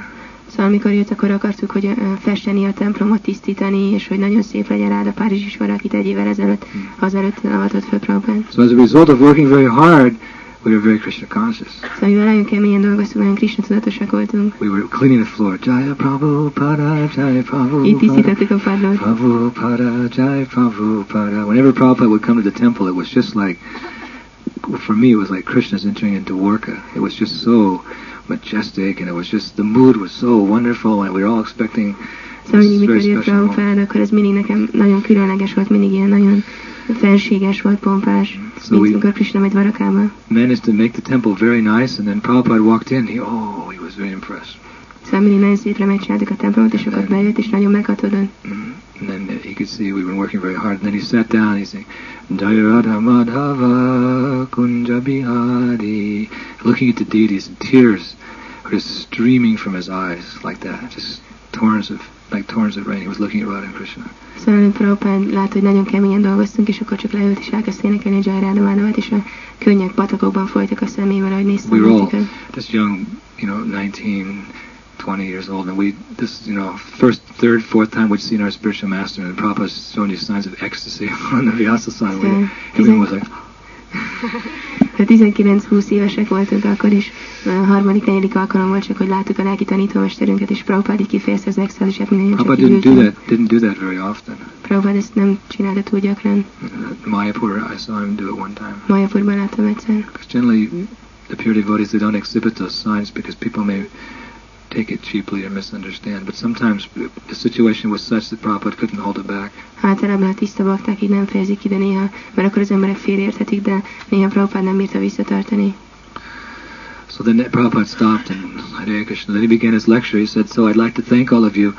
Szóval amikor jött, akkor akartuk, hogy festeni a templomot, tisztítani, és hogy nagyon szép legyen rád a Párizs is akit egy évvel ezelőtt, azelőtt avatott föl Prabhupád. So as a result of working very hard, we were very Krishna conscious. Szóval mivel nagyon keményen dolgoztunk, nagyon Krishna tudatosak voltunk. We were cleaning the floor. Jaya Prabhupada, Jaya Prabhupada. tisztítettük a padlót. Prabhupada, Jai Prabhupada. Whenever Prabhupada would come to the temple, it was just like, for me, it was like Krishna's entering into Dwarka. It was just so majestic, and it was just, the mood was so wonderful, and we were all expecting Szóval mikor very jött special moment. Akkor ez mindig nekem nagyon különleges volt, mindig ilyen nagyon fenséges volt, pompás, mm, So mint amikor Krishna megy Varakába. managed to make the temple very nice, and then Prabhupada walked in. He, oh, he was very impressed. Mindig nagyon szépre megcsináltuk a templomot, és akkor bejött, és nagyon meghatódott. Mm. And then he could see we've been working very hard. And then he sat down and he's saying, Jaya Radha Madhava Kunja Bihari. Looking at the deities, tears were just streaming from his eyes like that. Just torrents of, like torrents of rain. He was looking at Radha and Krishna. Szóval Prabhupád lát, hogy nagyon keményen dolgoztunk, és akkor csak leült, és elkezdte énekelni Jai Mádavát, és a könnyek patakokban folytak a szemével, ahogy néztem We were all just young, you know, 19, 20 years old, and we, this, you know, first, third, fourth time we'd seen our spiritual master, and Prabhupada's showing you signs of ecstasy on the Vyasa-san. We, Yeah. everyone was like, Ha 19-20 évesek voltunk akkor is, a harmadik, negyedik alkalom volt csak, hogy láttuk a lelki tanítómesterünket, és Prabhupád így kifejezte az extázisát, minden csak didn't do that, didn't do that very often. Prabhupád ezt nem csinálta túl gyakran. Uh, Mayapur, I saw him do it one time. Majapurban láttam egyszer. Because generally, the pure devotees, they don't exhibit those signs because people may take it cheaply or misunderstand. But sometimes the situation was such that Prabhupada couldn't hold it back. Általában a tiszta bakták így nem fejezik ki, de néha, mert akkor az emberek félreérthetik, de néha Prabhupád nem bírta visszatartani. So then Prabhupada stopped and Hare Krishna. Then he began his lecture. He said, "So I'd like to thank all of you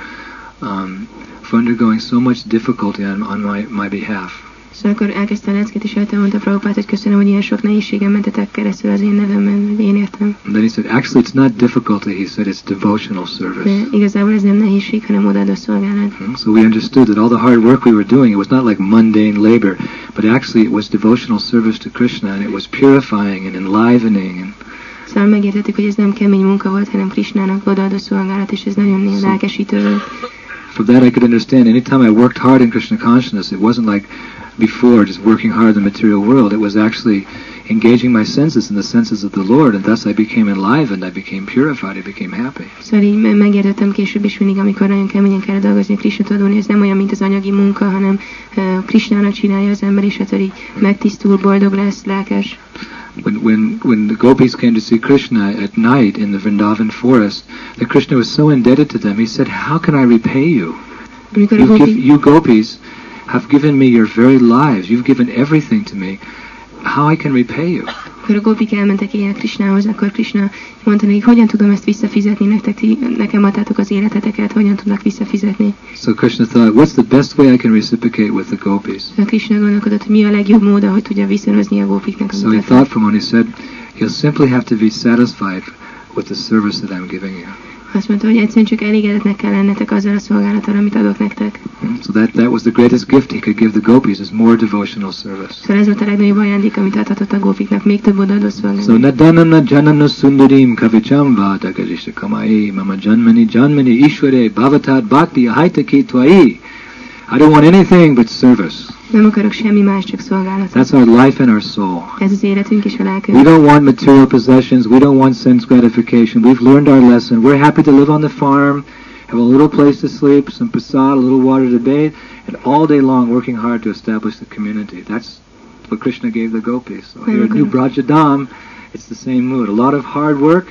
um, for undergoing so much difficulty on, on my, my behalf." Szóval akkor elkezdte a leckét, és mondta Prabhupád, hogy köszönöm, hogy ilyen sok nehézségen mentetek keresztül az én nevemben, hogy én értem. And then he said, "Actually, it's not difficulty." He said, "It's devotional service." De igazából ez nem nehézség, hanem odaadó szolgálat. Hmm, So we understood that all the hard work we were doing, it was not like mundane labor, but actually it was devotional service to Krishna, and it was purifying and enlivening. And Szóval megértettük, hogy ez nem kemény munka volt, hanem Krisnának odaadó szolgálat, és ez nagyon lelkesítő volt. from that I could understand. Anytime I worked hard in Krishna consciousness, it wasn't like before just working hard in the material world. It was actually engaging my senses in the senses of the Lord, and thus I became enlivened, I became purified, I became happy. Szóval így megértettem később is mindig, amikor nagyon keményen kell dolgozni, Krisna tudni, ez nem olyan, mint az anyagi munka, hanem uh, csinálja az ember, és hát így megtisztul, boldog lesz, lelkes. When, when, when the gopis came to see Krishna at night in the Vrindavan forest, that Krishna was so indebted to them, he said, How can I repay you? You, give, you gopis have given me your very lives. You've given everything to me. How I can repay you? amikor a gópik elmentek ilyen Krisnához, akkor Krishna mondta nekik, hogyan tudom ezt visszafizetni nektek, ti, nekem adtátok az életeteket, hogyan tudnak visszafizetni. So Krishna thought, what's the best way I can reciprocate with the gopis? A Krishna gondolkodott, hogy mi a legjobb mód, hogy tudja viszonyozni a gópiknak. So he thought from moment, he said, he'll simply have to be satisfied with the service that I'm giving you. Azt mondta, hogy egyszerűen csak elégedetnek kell lennetek azzal a szolgálattal, amit adok nektek. So that, that was the greatest gift he could give the gopis, is more devotional service. Szóval ez volt a legnagyobb ajándék, amit adhatott a gópiknak, még több odaadó So szolgálat. nadanana janana sundarim kavicham vata kajisha kamai mama janmani janmani ishware bhavatat bhakti ahaitaki tvai. I don't want anything but service. Nem akarok semmi más, csak szolgálatot. That's our life and our soul. Ez az életünk és a We don't want material possessions. We don't want sense gratification. We've learned our lesson. We're happy to live on the farm, have a little place to sleep, some prasad, a little water to bathe, and all day long working hard to establish the community. That's what Krishna gave the gopis. So here at New Brajadam, it's the same mood. A lot of hard work.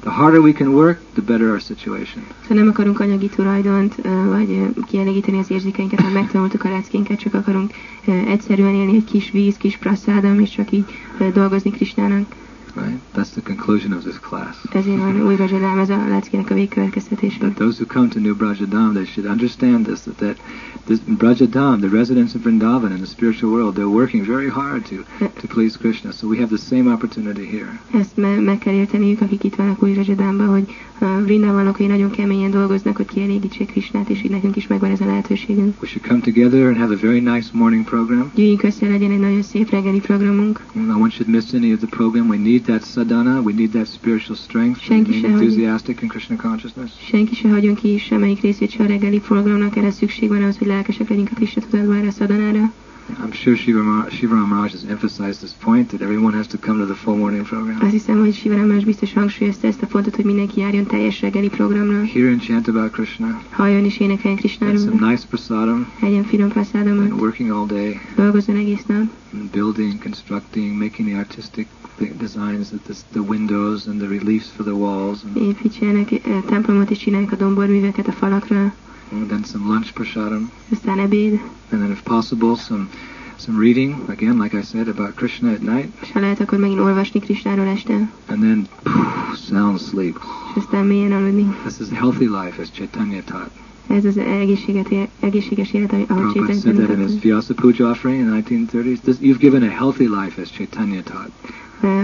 The harder we can work, the better our situation. Szóval nem akarunk anyagi tulajdont, vagy kielégíteni az érzékeinket, mert megtanultuk a leckénket, csak akarunk egyszerűen élni egy kis víz, kis prasszádam, és csak így dolgozni Krisnának. Right? That's the conclusion of this class. Ezért van új Brajadám, ez a leckének a végkövetkeztetése. That those who come to New Brajadam, they should understand this, that, that this Brajadam, the residents of Vrindavan in the spiritual world, they're working very hard to, to please Krishna. So we have the same opportunity here. Ezt me- meg kell érteniük, akik itt vannak új Brajadánban, hogy a Vrindavan lakói nagyon keményen dolgoznak, hogy kielégítsék Krisnát, és így nekünk is megvan ez a lehetőségünk. We should come together and have a very nice morning program. Gyűjjünk össze, legyen egy nagyon szép reggeli programunk. No one should miss any of the program. We need that sadhana. We need that spiritual strength. you, remain Shahadi. enthusiastic in Krishna consciousness. Senki se hagyjon ki semmelyik részét se a reggeli programnak, erre szükség van ahhoz, hogy lelkesek legyünk a Krishna tudatba erre a szadanára. I'm sure Shiva Mar- Maharaj has emphasized this point that everyone has to come to the full morning program. Azt hiszem, hogy Sivaram biztos hangsúlyozta ezt a pontot, hogy mindenki járjon teljes reggeli programra. Hear and chant about Krishna. Halljon és énekeljen And some nice prasadam. legyen finom And working all day. dolgozzon egész nap, and building, constructing, making the artistic designs, that this, the windows and the reliefs for the walls, and, építsenek eh, templomot és csinálják a domborműveket a falakra, and then some lunch prasadam, aztán ebéd, and then if possible some some reading again, like I said, about Krishna at night, és ha lehet, akkor megint olvasni Krishnáról este, and then phew, sound sleep. és aztán mélyen aludni. This is a healthy life, as Chaitanya taught. Ez az egészséget, egészséges élet, ahogy Prabhupada said that in his. Vyasa Puja offering in the 1930s. This, you've given a healthy life, as Chaitanya taught.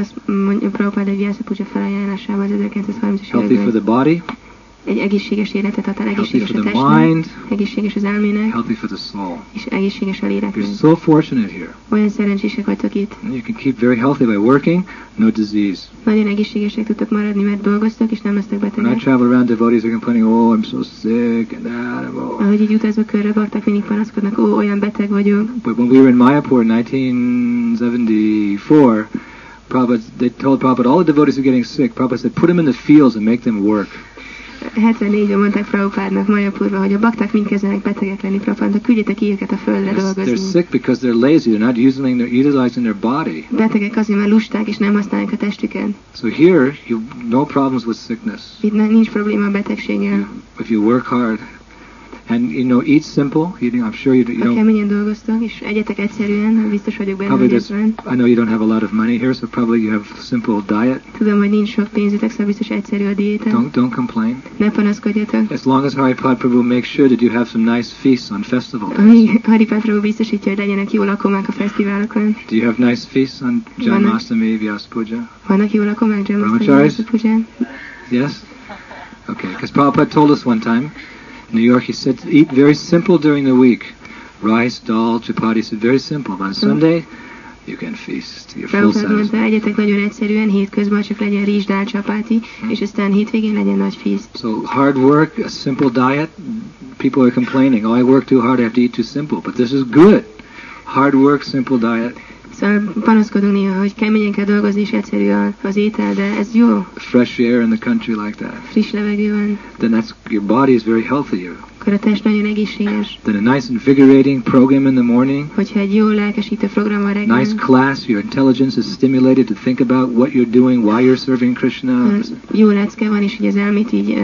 Azt mondja Prabhupád Vyasa Puja felajánlásában az 1930-as Healthy for the body, Egy egészséges életet ad el, healthy egészséges a testnek, egészséges az elmének, healthy for the soul. és egészséges a léleknek. You're so fortunate here. Olyan szerencsések vagytok itt. You can keep very healthy by working, no disease. Nagyon egészségesek tudtok maradni, mert dolgoztok, és nem lesztek When I betegek. travel around, devotees are complaining, oh, I'm so sick, and that, and oh. Ahogy így utazva körre baktak, mindig panaszkodnak, ó, olyan beteg vagyok. But when we were in Mayapur in 1974, Prabhupada, they told Prabhupada all the devotees were getting sick. Prabhupada said, put them in the fields and make them work. 74-ben mondták Prabhupádnak Majapurba, hogy a bakták mind kezdenek betegek lenni Prabhupádnak, küldjetek őket a földre They're, they're dolgozni. sick because they're lazy. They're not using their, utilizing their body. Betegek azért, mert lusták és nem használják a testüket. So here, you no problems with sickness. Itt nincs probléma a betegséggel. If you work hard, and you know, eat simple. Eating, I'm sure you, you Ha know. keményen dolgoztok, és egyetek egyszerűen, biztos vagyok benne, Probably hogy. I know you don't have a lot of money here, so probably you have simple diet. Tudom, hogy nincs sok pénzütek, szóval biztos egyszerű a diéta. Don't don't complain. Ne panaszkodjatok. As long as Haripad Prabhu makes sure that you have some nice feasts on festival days. Amíg Haripát Prabhu biztosítja, hogy legyenek jó lakomák a fesztiválokon. Do you have nice feasts on Janmashtami, Vyas Puja? Vannak jó lakomák Brahmacharis? Jamasztani Yes? Okay, because Prabhupada told us one time New York, he said to eat very simple during the week. Rice, dal, chapati, said very simple. But on Sunday, you can feast. You're full mondta, egyetek nagyon egyszerűen, hétközben csak legyen rizs, dál, csapáti, hmm. és aztán hétvégén legyen nagy fészt. So hard work, a simple diet. People are complaining, oh, I work too hard, I have to eat too simple. But this is good. Hard work, simple diet, Szóval panaszkodunk néha, hogy keményen kell dolgozni, és egyszerű a- az étel, de ez jó, fresh air in the country like that. friss levegő van, Then that's your body is very healthy. akkor a test nagyon egészséges. Then a nice invigorating program in the morning. Hogyha egy jó lelkesítő program van reggel, Nice class, your intelligence is stimulated to think about what you're doing, why you're serving Krishna. jó lecke van, és így az elmét így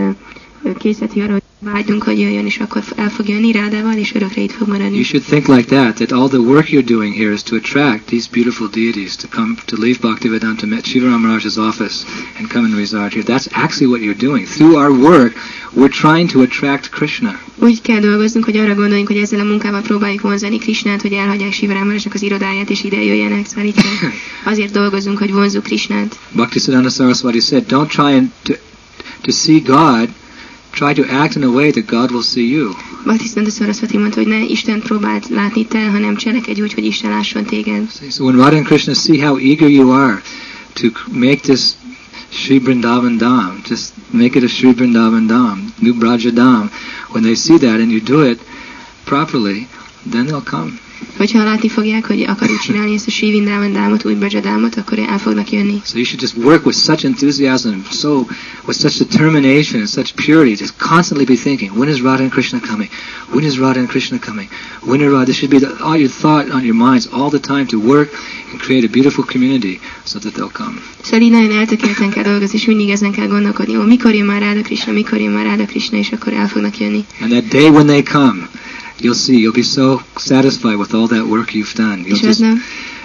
készíti arra, vágyunk, hogy jöjjön, és akkor el fog jönni rádával, és örökre itt fog maradni. You should think like that, that all the work you're doing here is to attract these beautiful deities to come to leave Bhaktivedanta Shiva Ramaraj's office and come and reside here. That's actually what you're doing. Through our work, we're trying to attract Krishna. Úgy kell dolgoznunk, hogy arra gondoljunk, hogy ezzel a munkával próbáljuk vonzani Krisnát, hogy elhagyják Sivarámarasnak az irodáját, és ide jöjjenek. Szóval kell. azért dolgozunk, hogy vonzuk Krisnát. Bhaktisiddhanta Saraswati said, don't try and to, to see God, try to act in a way that God will see you. So when Radha and Krishna see how eager you are to make this Sri Vrindavan Dham, just make it a Sri Vrindavan Dham, New Braja Dham, when they see that and you do it properly, then they'll come. Hogyha látni fogják, hogy akarjuk csinálni ezt a Sri dámot, új Braja dámot, akkor el fognak jönni. So you should just work with such enthusiasm, so with such determination and such purity, just constantly be thinking, when is Radha and Krishna coming? When is Radha and Krishna coming? When are Radha? This should be the, all your thought on your minds all the time to work and create a beautiful community so that they'll come. Szóval így nagyon eltökélten kell dolgozni, és mindig ezen kell gondolkodni, hogy mikor jön már Ráda Krishna, mikor jön már Ráda Krishna, és akkor el fognak jönni. And that day when they come, you'll see, you'll be so satisfied with all that work you've done. You'll És just,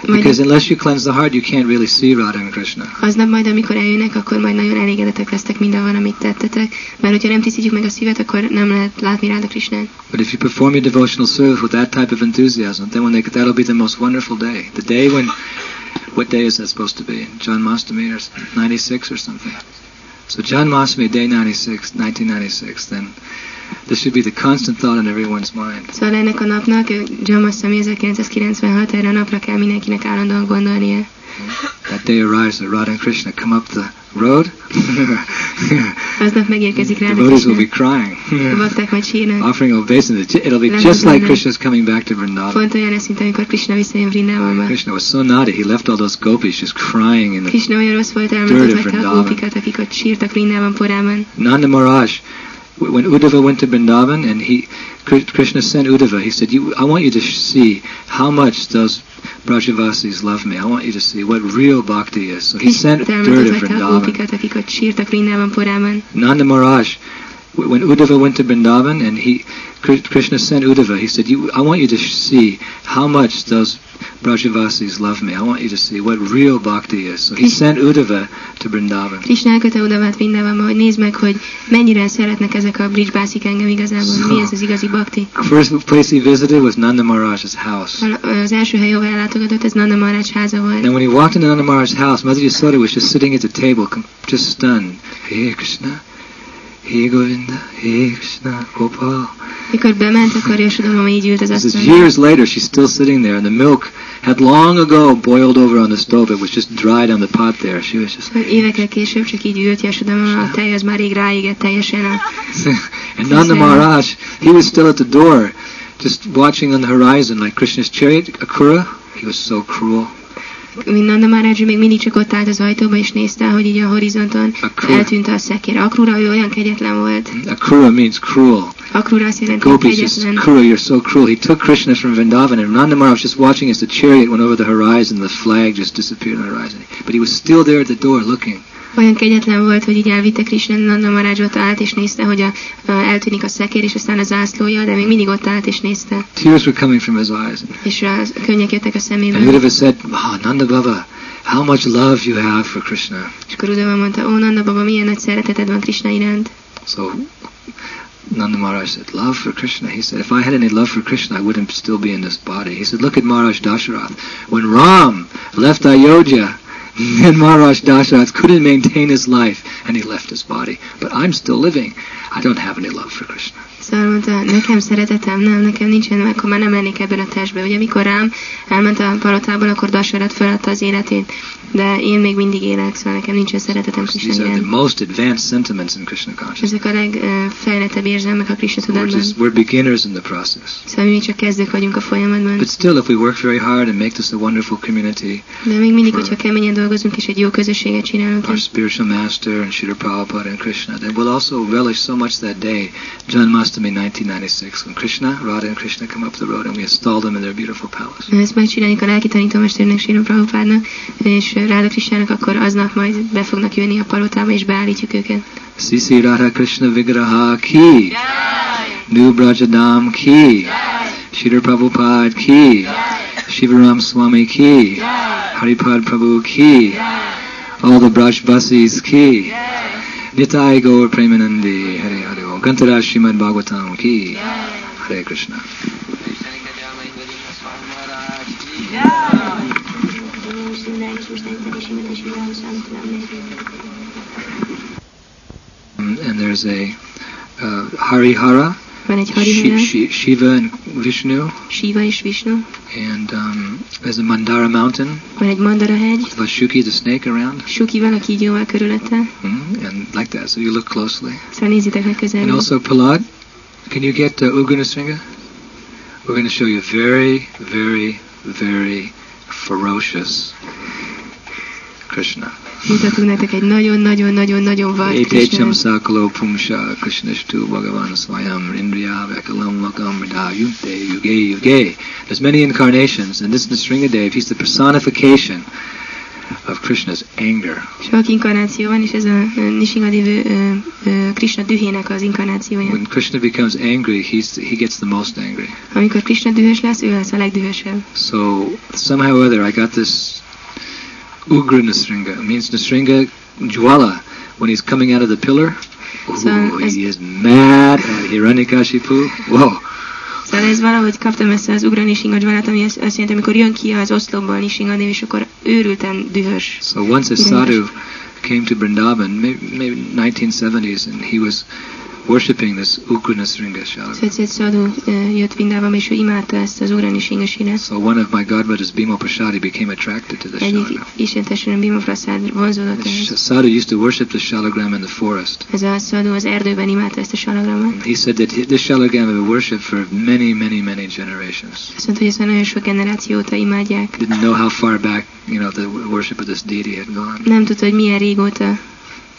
because unless you cleanse the heart, you can't really see Radha and Krishna. aznap majd, amikor eljönnek, akkor majd nagyon elégedetek lesztek mindenvan, amit tettetek, mert hogyha nem tisztítjuk meg a szívet, akkor nem lehet látni Ráda Krishnát. But if you perform your devotional service with that type of enthusiasm, then when they, that'll be the most wonderful day. The day when, what day is that supposed to be? Janmashtami or 96 or something? So Janmashtami, day 96, 1996, then this should be the constant thought in everyone's mind. Szóval ennek a napnak, Jamasszami 1996, erre a napra kell mindenkinek állandóan gondolnia. That day arrives that Radha and Krishna come up the road. Aznap megérkezik Devotees will be crying. Bakták majd sírnak. offering obeisance. It'll be just like Krishna's coming back to Vrindavan. Pont olyan lesz, mint amikor Krishna visszajön Vrindavanba. Krishna was so naughty, he left all those gopis just crying in the Krishna olyan rossz volt, Dirt of a Vrindavan. gópikat, akik ott sírtak Vrindavan porában. Nanda Maharaj, when Uddhava went to Vrindavan and he, Krishna sent Uddhava, he said, you, I want you to see how much those Brajavasis love me. I want you to see what real bhakti is. So he sent dirt elmentett of hagyta a Vrindavan. gópikat, akik ott sírtak Vrindavan porában. Nanda Maharaj, when Uddhava went to Vrindavan and he, Krishna sent Uddhava, he said, you, I want you to see how much those Brajavasis love me. I want you to see what real bhakti is. So he sent Uddhava to Vrindavan. Krishna elköte Udavát Vrindavanba, hogy nézd meg, hogy mennyire szeretnek ezek a bridgebászik engem igazából, mi ez az igazi bakti. First place he visited was Nanda Maharaj's house. Az első hely, ahol ellátogatott, ez Nanda Maharaj háza volt. And when he walked into Nanda Maharaj's house, Mother Yasoda was just sitting at the table, just stunned. Hey Krishna, Hey Govinda, Hey Krishna, Gopal. Mikor bement, akkor Yashoda így ült az This is years later, she's still sitting there, and the milk had long ago boiled over on the stove. It was just dried on the pot there. She was just, Évekkel később csak így ült Yashoda a tej az már rég ráégett teljesen a and Nanda Maharaj, he was still at the door, just watching on the horizon like Krishna's chariot, Akrura. He was so cruel. Mint Nanda Maharaj még mindig csak ott állt az ajtóba, és nézte, hogy így a horizonton Akrura. eltűnt a szekér. Akrura, ő olyan kegyetlen volt. Akrura means cruel. Akrura azt jelenti, hogy is kegyetlen. cruel, you're so cruel. He took Krishna from Vrindavan, and Nanda Maharaj was just watching as the chariot went over the horizon, the flag just disappeared on the horizon. But he was still there at the door looking. Olyan kegyetlen volt, hogy így elvitte Krishna Nanda ott állt, és nézte, hogy a, a, eltűnik a szekér, és aztán a zászlója, de még mindig ott állt, és nézte. Tears were coming from his eyes. És a könnyek jöttek a And szemében. Uddhava said, oh, Nanda Baba, how much love you have for Krishna. És akkor Udava mondta, ó, Nanda baba, milyen nagy szereteted van Krishna iránt. So Nanda Maharaj said, love for Krishna. He said, if I had any love for Krishna, I wouldn't still be in this body. He said, look at Maharaj Dasharath. When Ram left Ayodhya, then Maharaj Dasharath couldn't maintain his life, and he left his body. But I'm still living. I don't have any love for Krishna. Szóval mondta, nekem szeretetem, nem, nekem nincsen, akkor már nem lennék ebben a testben. Ugye mikor rám elment a palotából, akkor Dasarat feladta az életét. De én még mindig élek, szóval nekem nincsen szeretetem Krishna These are the most advanced sentiments in Krishna consciousness. Ezek a legfejlettebb érzelmek a Krishna tudatban. we're beginners in the process. Szóval mi csak kezdők vagyunk a folyamatban. But still, if we work very hard and make this a wonderful community, De még mindig, hogyha keményen dolgozunk, és egy jó közösséget csinálunk, our spiritual master and Srila Prabhupada and Krishna, then we'll also relish so much that day, Janmashtami 1996, when Krishna, Radha and Krishna come up the road and we install them in their beautiful palace. ezt megcsináljuk a lelki tanítómesternek, Srila Prabhupádnak, és Ráda Krisnának, akkor aznap majd be fognak jönni a palotába, és beállítjuk őket. Sisi Radha Krishna Vigraha ki, New Brajadam ki, Srila Prabhupada ki, Shivaram Swami ki, Haripad Prabhu ki, all the Brajbasis ki, Nitai Gaur Premanandi, Hare Hare Om, Kantara Srimad Bhagavatam ki, Hare Krishna. Um, and there's a uh, Harihara, Van egy Shi- Harihara, Shi- Shiva and Vishnu, Shiva és Vishnu, and um, there's a Mandara mountain. Van egy Mandara hegy, Vashuki the snake around, Suki van a kígyóval körülötte, mm, and like that. So you look closely. szóval nézzétek meg And also Palad, can you get uh, Ugunasringa? We're going to show you very, very, very ferocious Krishna. Mutatunk nektek egy nagyon-nagyon-nagyon-nagyon vad Krishnát. sakalo pumsha Krishnashtu Bhagavan Yunte Yuge Yuge. There's many incarnations, and this is the Sringadev. He's the personification of Krishna's anger. Sok inkarnáció van, és ez a ö, Nishingadévő ö, ö, Krishna dühének az inkarnációja. When Krishna becomes angry, he's he gets the most angry. Amikor Krishna dühös lesz, ő lesz a legdühösebb. So somehow or other, I got this Ugra Nasringa. It means Nasringa Jwala. When he's coming out of the pillar, ooh, he is mad at Hiranyakashipu. Whoa. Szóval ez valahogy kaptam ezt az Ugra Nishingadvánát, ami azt jelenti, amikor jön ki az oszlopból Nishingadév, és akkor őrülten dühös. So once a sadhu came to Vrindavan, maybe, maybe 1970s, and he was worshipping this Ugra Nasringa Szóval Shalaka. egyszer egy szadú ö, jött Vindában, és ő imádta ezt az Ugra Nishingasínát. So one of my godbrothers, Bhima Prasadi, became attracted to the Egyik Shalaka. istentesülön Bima Prasad vonzódott The ehhez. sh- sadhu used to worship the shalagram in the forest. Ez a szadú az erdőben imádta ezt a salagramot. He said that this shalagram had been worshipped for many, many, many generations. Azt mondta, hogy ezt már nagyon sok generáció óta imádják. Didn't know how far back, you know, the worship of this deity had gone. Nem tudta, hogy milyen régóta.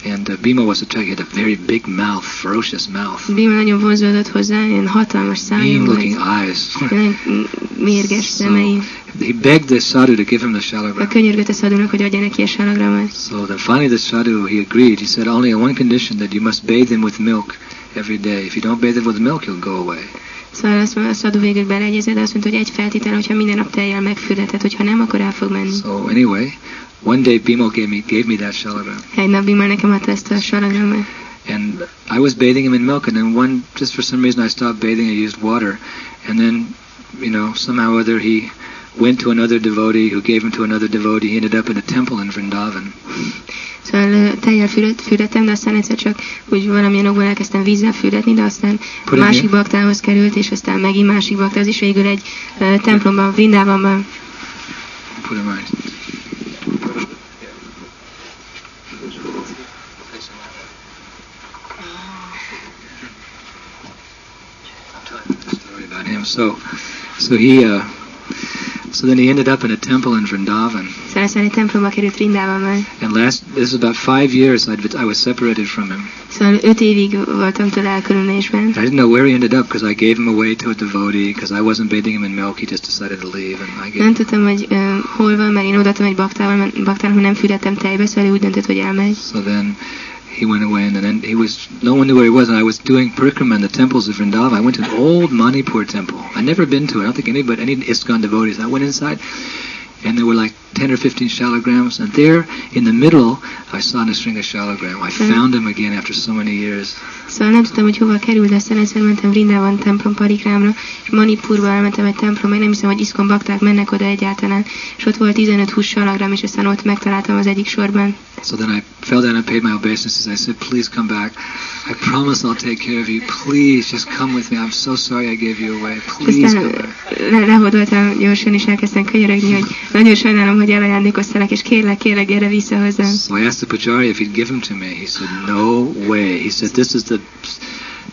And uh, Bhima was attracted. He had a very big mouth, ferocious mouth, Bima nagyon vonzódott hozzá, ilyen hatalmas szája mean-looking eyes. Nagyon mérges szemei. He begged the sadhu to give him the shalagram. Könyörgött a szadónak, hogy adja neki a salagramot. So then finally the sadhu, he agreed. He said, only on one condition, that you must bathe him with milk every day. If you don't bathe him with milk, he'll go away. Szóval azt mondta, a szadó végül beleegyezett, de azt mondta, hogy egy feltétel, hogyha minden nap tejjel megfürdeted, hogyha nem, akkor el fog menni. So anyway, one day Bhima gave me, gave me that shalagram. Egy nap Bima nekem adta ezt a salagramot. And I was bathing him in milk, and then one, just for some reason, I stopped bathing. I used water, and then, you know, somehow or other, he went to another devotee who gave him to another devotee. He ended up in a temple in Vrindavan. Szóval ö, tejjel füröd, fürdettem, de aztán egyszer csak úgy valamilyen okból elkezdtem vízzel fürdetni, de aztán Put másik baktához került, és aztán megint másik baktához, és végül egy ö, templomban, Vindávamban Put him right. I'm telling you the story about him. So, so he, uh, So then he ended up in a temple in Vrindavan. Szóval aztán egy templomba került Rindában And last, this is about five years I'd, I was separated from him. Szóval öt évig voltam tőle elkülönülésben. I didn't know where he ended up because I gave him away to a devotee because I wasn't bathing him in milk. He just decided to leave and I gave Nem tudtam, hogy uh, hol van, mert én odaadtam egy baktával, mert baktának hogy nem fűrettem tejbe, szóval ő úgy döntött, hogy elmegy. So then he went away, and then he was no one knew where he was. And I was doing parikrama in the temples of Vrindavan. I went to an old Manipur temple. I'd never been to it. I don't think any but any ISKCON devotees. I went inside, and there were like ten or fifteen shalagrams, and there in the middle, I saw Nrsinga shalagram. I hmm. found him again after so many years. Szóval nem tudtam, hogy hova kerül, de aztán egyszer mentem Vrindában templom parikrámra, és Manipurba elmentem egy templomba, én nem hiszem, hogy iszkon bakták mennek oda egyáltalán, és ott volt 15-20 salagram, és aztán ott megtaláltam az egyik sorban. So then I fell down and paid my obeisances. I said, please come back. I promise I'll take care of you. Please just come with me. I'm so sorry I gave you away. Please aztán come back. le, lehordoltam gyorsan, és elkezdtem könyörögni, hogy nagyon sajnálom, hogy elajándékoztalak, és kérlek, kérlek, gyere vissza hozzám. So I asked the pujari if he'd give him to me. He said, no way. He said, this is the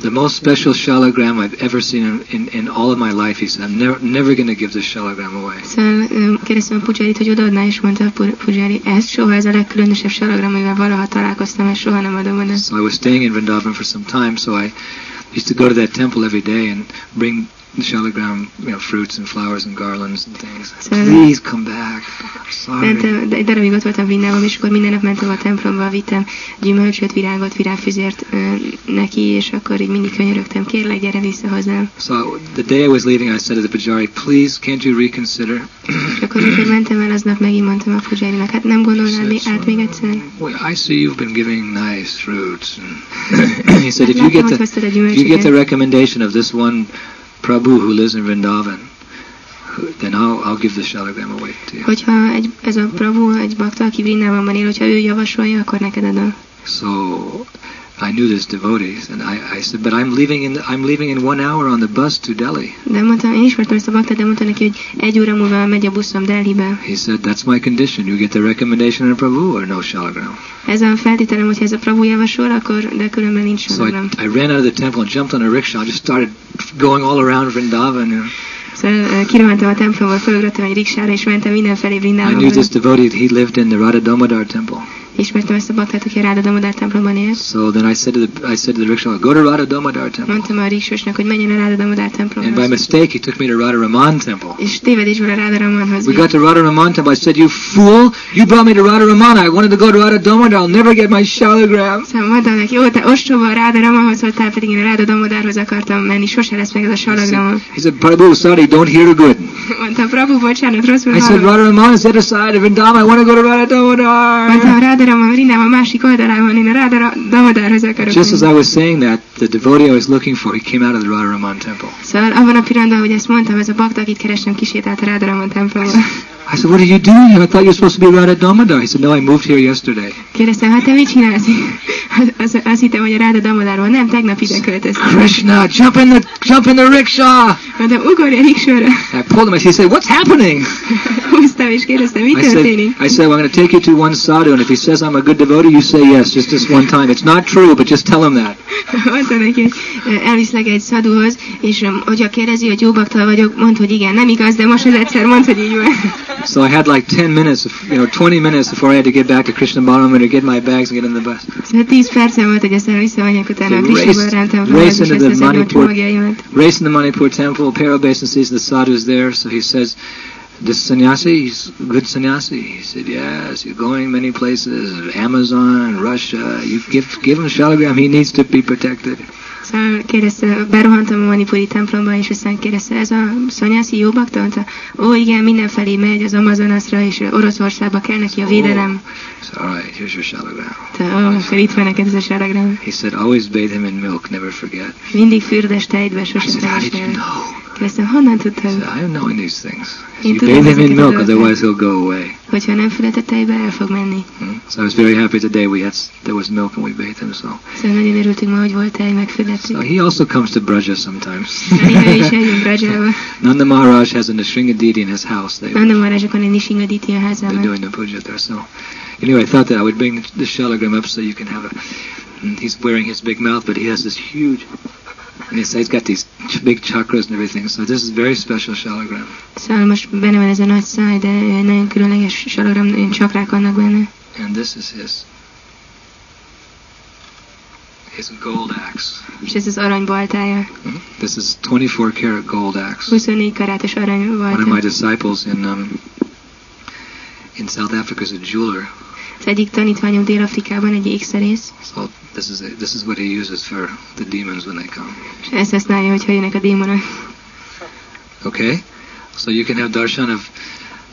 the most special shalagram I've ever seen in, in, in all of my life. He said, I'm never, never going to give this shalagram away. Szóval ö, kérdeztem a Pujarit, hogy odaadná, és mondta a Pujari, ez soha ez a legkülönösebb salagram, amivel valaha találkoztam, és soha nem adom oda. So I was staying in Vrindavan for some time, so I used to go to that temple every day and bring the shalagram, you know, fruits and flowers and garlands and things. So- Please come back. I'm sorry. Mentem, de egy darabig ott voltam Vrindában, és akkor minden nap mentem a templomba, vittem gyümölcsöt, virágot, virágfüzért neki, és akkor így mindig könyörögtem, kérlek, gyere vissza hozzám. So the day I was leaving, I said to the pujari, please, can't you reconsider? És akkor, amikor mentem el, aznap megint mondtam a Pujarinak, hát nem gondolnád még át még egyszer? Well, I see you've been giving nice fruits. He said, if you get the if you get the recommendation of this one Prabhu who lives in Vrindavan, who- then I'll I'll give the shalagram away to you. Hogyha egy, ez a Prabhu, egy bakta, aki Vrindában él, hogyha ő javasolja, akkor neked adom. So I knew this devotee, and I, I said, but I'm leaving in I'm leaving in one hour on the bus to Delhi. De mondtam, én ismertem ezt a baktát, de mondta neki, hogy egy óra múlva megy a buszom Delhibe. He said, that's my condition. You get the recommendation of Prabhu or no shalagram. Ez a feltételem, hogyha ez a Prabhu javasol, akkor, de különben nincs So I. I ran out of the temple and jumped on a rickshaw and just started going all around Vrindavan. Know. Szóval eh, kirohantam a templomból, fölugrottam egy riksára, és mentem mindenfelé I knew this devotee. He lived in the Radha Damodar temple. Ismertem ezt a aki a Ráda Damodár templomban élt. So then I said to the I said to the rickshaw, go to Radha Damodar temple. Mondtam a riksosnak, hogy menjen a Ráda Damodár And by mistake, he took me to Radha Raman temple. És tévedésből a Ráda Ramanhoz We got to Radha Raman temple. I said, you fool! You brought me to Radha Raman. I wanted to go to Radha Damodar. I'll never get my shalagram. Szóval mondtam neki, te ostoba a Ráda Ramanhoz voltál, pedig én a Ráda Damodárhoz akartam menni, sose lesz meg ez a He said, he said, Prabhu, sorry, don't hear the good. Mondtam, Prabhu, bocsánat, rosszul I said. Radha Raman is the other side of Vrindavan. I want to go to Radha Damodar. Mondtam, Raman, Vrindában másik oldalán van, én a Ráda Ra- Damodárhoz akarok Just as. I was saying that, the devotee I was looking for, he came out of the Radha Raman temple. Szóval abban a pillanatban, hogy ezt mondtam, ez a bakta, akit kerestem, kisétált a Ráda Raman templomba. I said, what are you doing here? I thought you were supposed to be Radha Damodar. He said, no, I moved here yesterday. Kérdeztem, hát te mit csinálsz? Az, az, azt hittem, hogy a Ráda Damodárról. Nem, tegnap ide költöztem. Krishna, jump in the jump in the rickshaw. Mondtam, ugorj a riksóra. I pulled him. And he said, what's happening? Húztam és kérdeztem, mi I said, történik? I said, well, I'm going to take you to one sadhu, and if he says I'm a good devotee, you say yes, just this one time. It's not true, but just tell him that. Mondtam neki, hogy ö, elviszlek egy szadúhoz, és ö, hogyha kérdezi, hogy jó baktal vagyok, mondd, hogy igen, nem igaz, de most az egyszer mondd, hogy így van. So I had like 10 minutes, you know, 20 minutes before I had to get back to Krishna Balaram to get my bags and get in the bus. Szóval 10 percem volt, hogy aztán visszamenjek utána a So Krishnabal race- rántem race és into the Manipur-. Race in the Manipur temple, Paro Basin sees the sadhu's there, so he says, this sannyasi, he's a good sannyasi. He said, yes, you're going many places, Amazon, Russia. You give, give him shalagram, he needs to be protected. Szóval kérdezte, berohantam a manipuri templomba, és aztán kérdezte, ez a szanyászi jó bakta? Ó igen, mindenfelé megy az Amazonasra, és Oroszországba kell neki a védelem. All right, here's your shalagram. Te, ó, akkor itt van neked ez a saragram. He said, always bathe him in milk, never forget. Mindig fürdes tejtbe, I sosem how did you felejtsd el. know? Kérdeztem, honnan tudtad? said, I'm knowing these things. Én You tudom bathe him in milk, otherwise he'll go away. Hogyha nem fületett tejbe, el fog menni. Hmm? So I was very happy today we had there was milk and we bathed him. So, Szóval nagyon örültünk ma, hogy volt tej, so he also comes to Braja sometimes. Néha ő is eljön Brajába. Nanda Maharaj has a Nrsinga in his house. Nanda Nishingaditi a they're doing the puja there. So anyway, I thought that I would bring the shalagram up so you can have a. and He's wearing his big mouth, but he has this huge And it's, it's got these ch- big chakras and everything. So this is very special shalagram. Szóval most benne van ez a nagy száj, de ö, nagyon különleges salagram, ö, csakrák vannak benne. And this is his his gold axe. És ez az baltája. This is 24 karat gold axe. 24 karátos arany One of my disciples in um, in South Africa is a jeweler. Az egyik tanítványom Dél-Afrikában egy ékszerész, So this is a, this is what he uses for the demons when they come. és ezt használja, hogyha jönnek a démonok. Okay, so you can have darshan of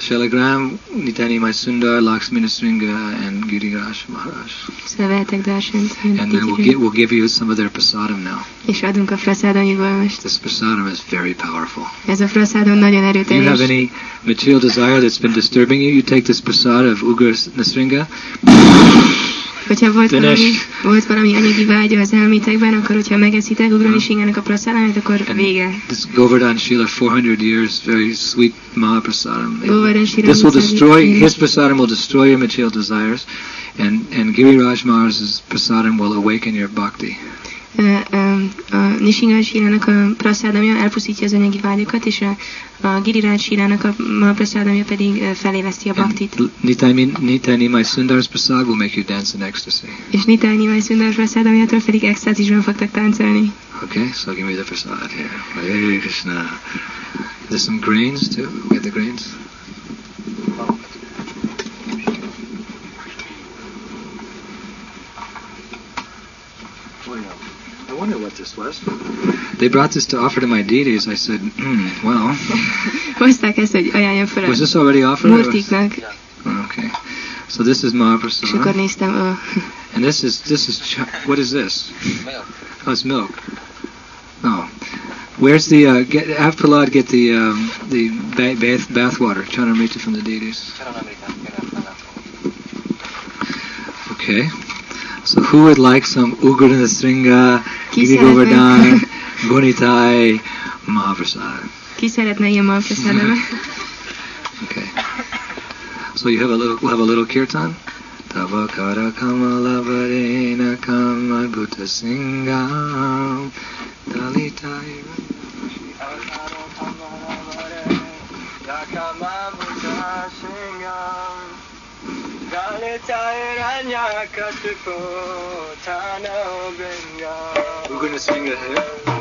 Shalagram, Nitani Mai Sundar, Lakshmi Sringa, and Giriraj Maharaj. Szóval vehetek darsant, mint And then we'll, gi- we'll give you some of their prasadam now. és adunk a prasadamjukból most. This prasadam is very powerful. Ez a prasadam nagyon If you have any material desire that's been disturbing you, you take this prasad of Ugra Nasringa, Hogyha volt valami, volt valami anyagi vágya az elmétekben, akkor hogyha megeszitek ugrani singának a prasadamát, akkor vége. this Govardhan Shila, 400 years, very sweet Mahaprasadam. This will destroy, his prasadam will destroy your material desires, and, and Giriraj Maharaj's prasadam will awaken your bhakti. A Nishinga sírának a prasadamja elpusztítja az anyagi vágyokat, és a, a Giriraj sírának a ma prasadamja pedig feléleszti a baktit. Nitani Nitani Mai Sundar's prasad will make you dance in ecstasy. És Nitányi Majszundar prasadamjától pedig extázisban fogtak táncolni. Okay, so give me the prasad here. Hare Krishna. There's some grains too. Have the grains. I wonder what this was. They brought this to offer to my deities. I said, hmm, well, Hozták ezt, hogy ajánljam fel was this already offered? or was- murtiknak, Okay. So this is és akkor Mahaprasad. néztem, a, And this is, this is, what is this? Oh, it's milk. Oh. Where's the, uh, get, have Prahlad get the, um, the ba- bath, bath water, Chanamrita from the deities. Okay. So who would like some Ugrana Sringa, Ki Giri szeretne? Govardhan, Gunitai, Mahaprasad? ki szeretne ilyen ma? Okay. So you have a little, we'll have a little kirtan. Tava kara kamala varena kama bhuta singam dalitai. We're going to sing the hymn.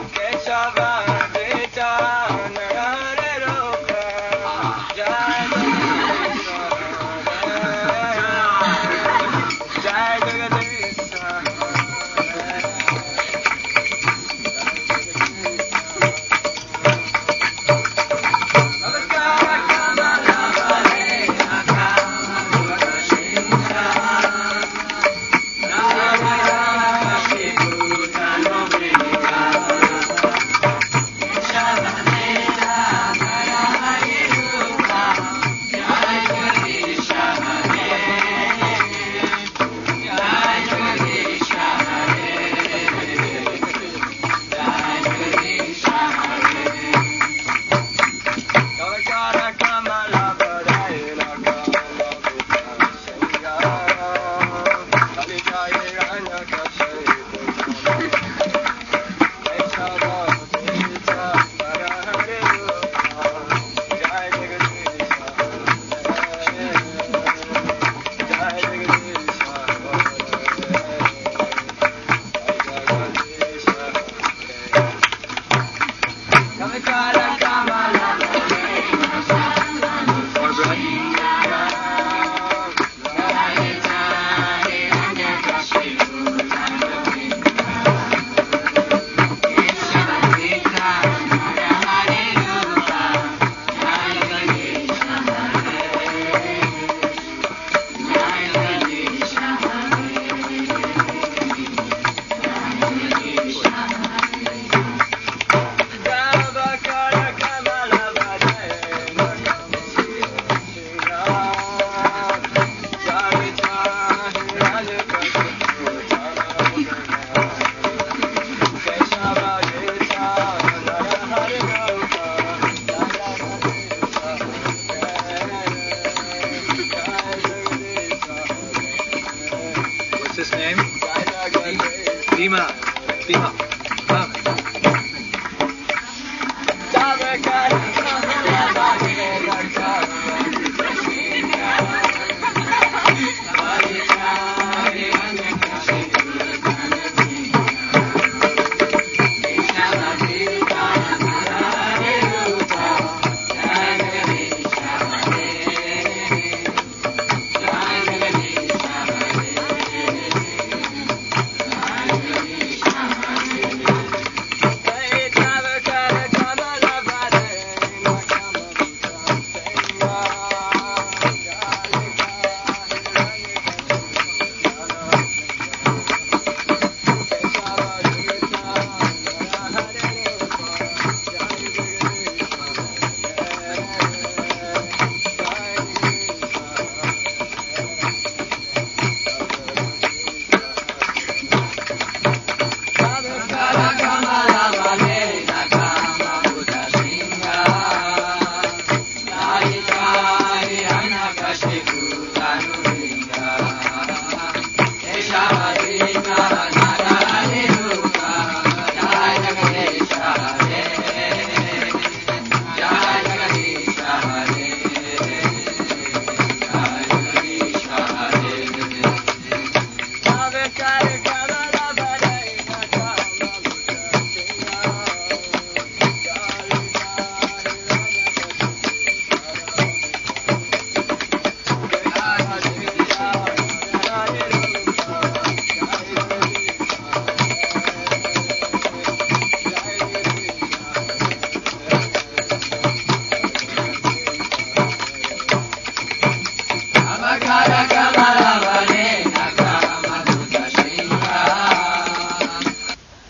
What's his name? Bhima. Bhima.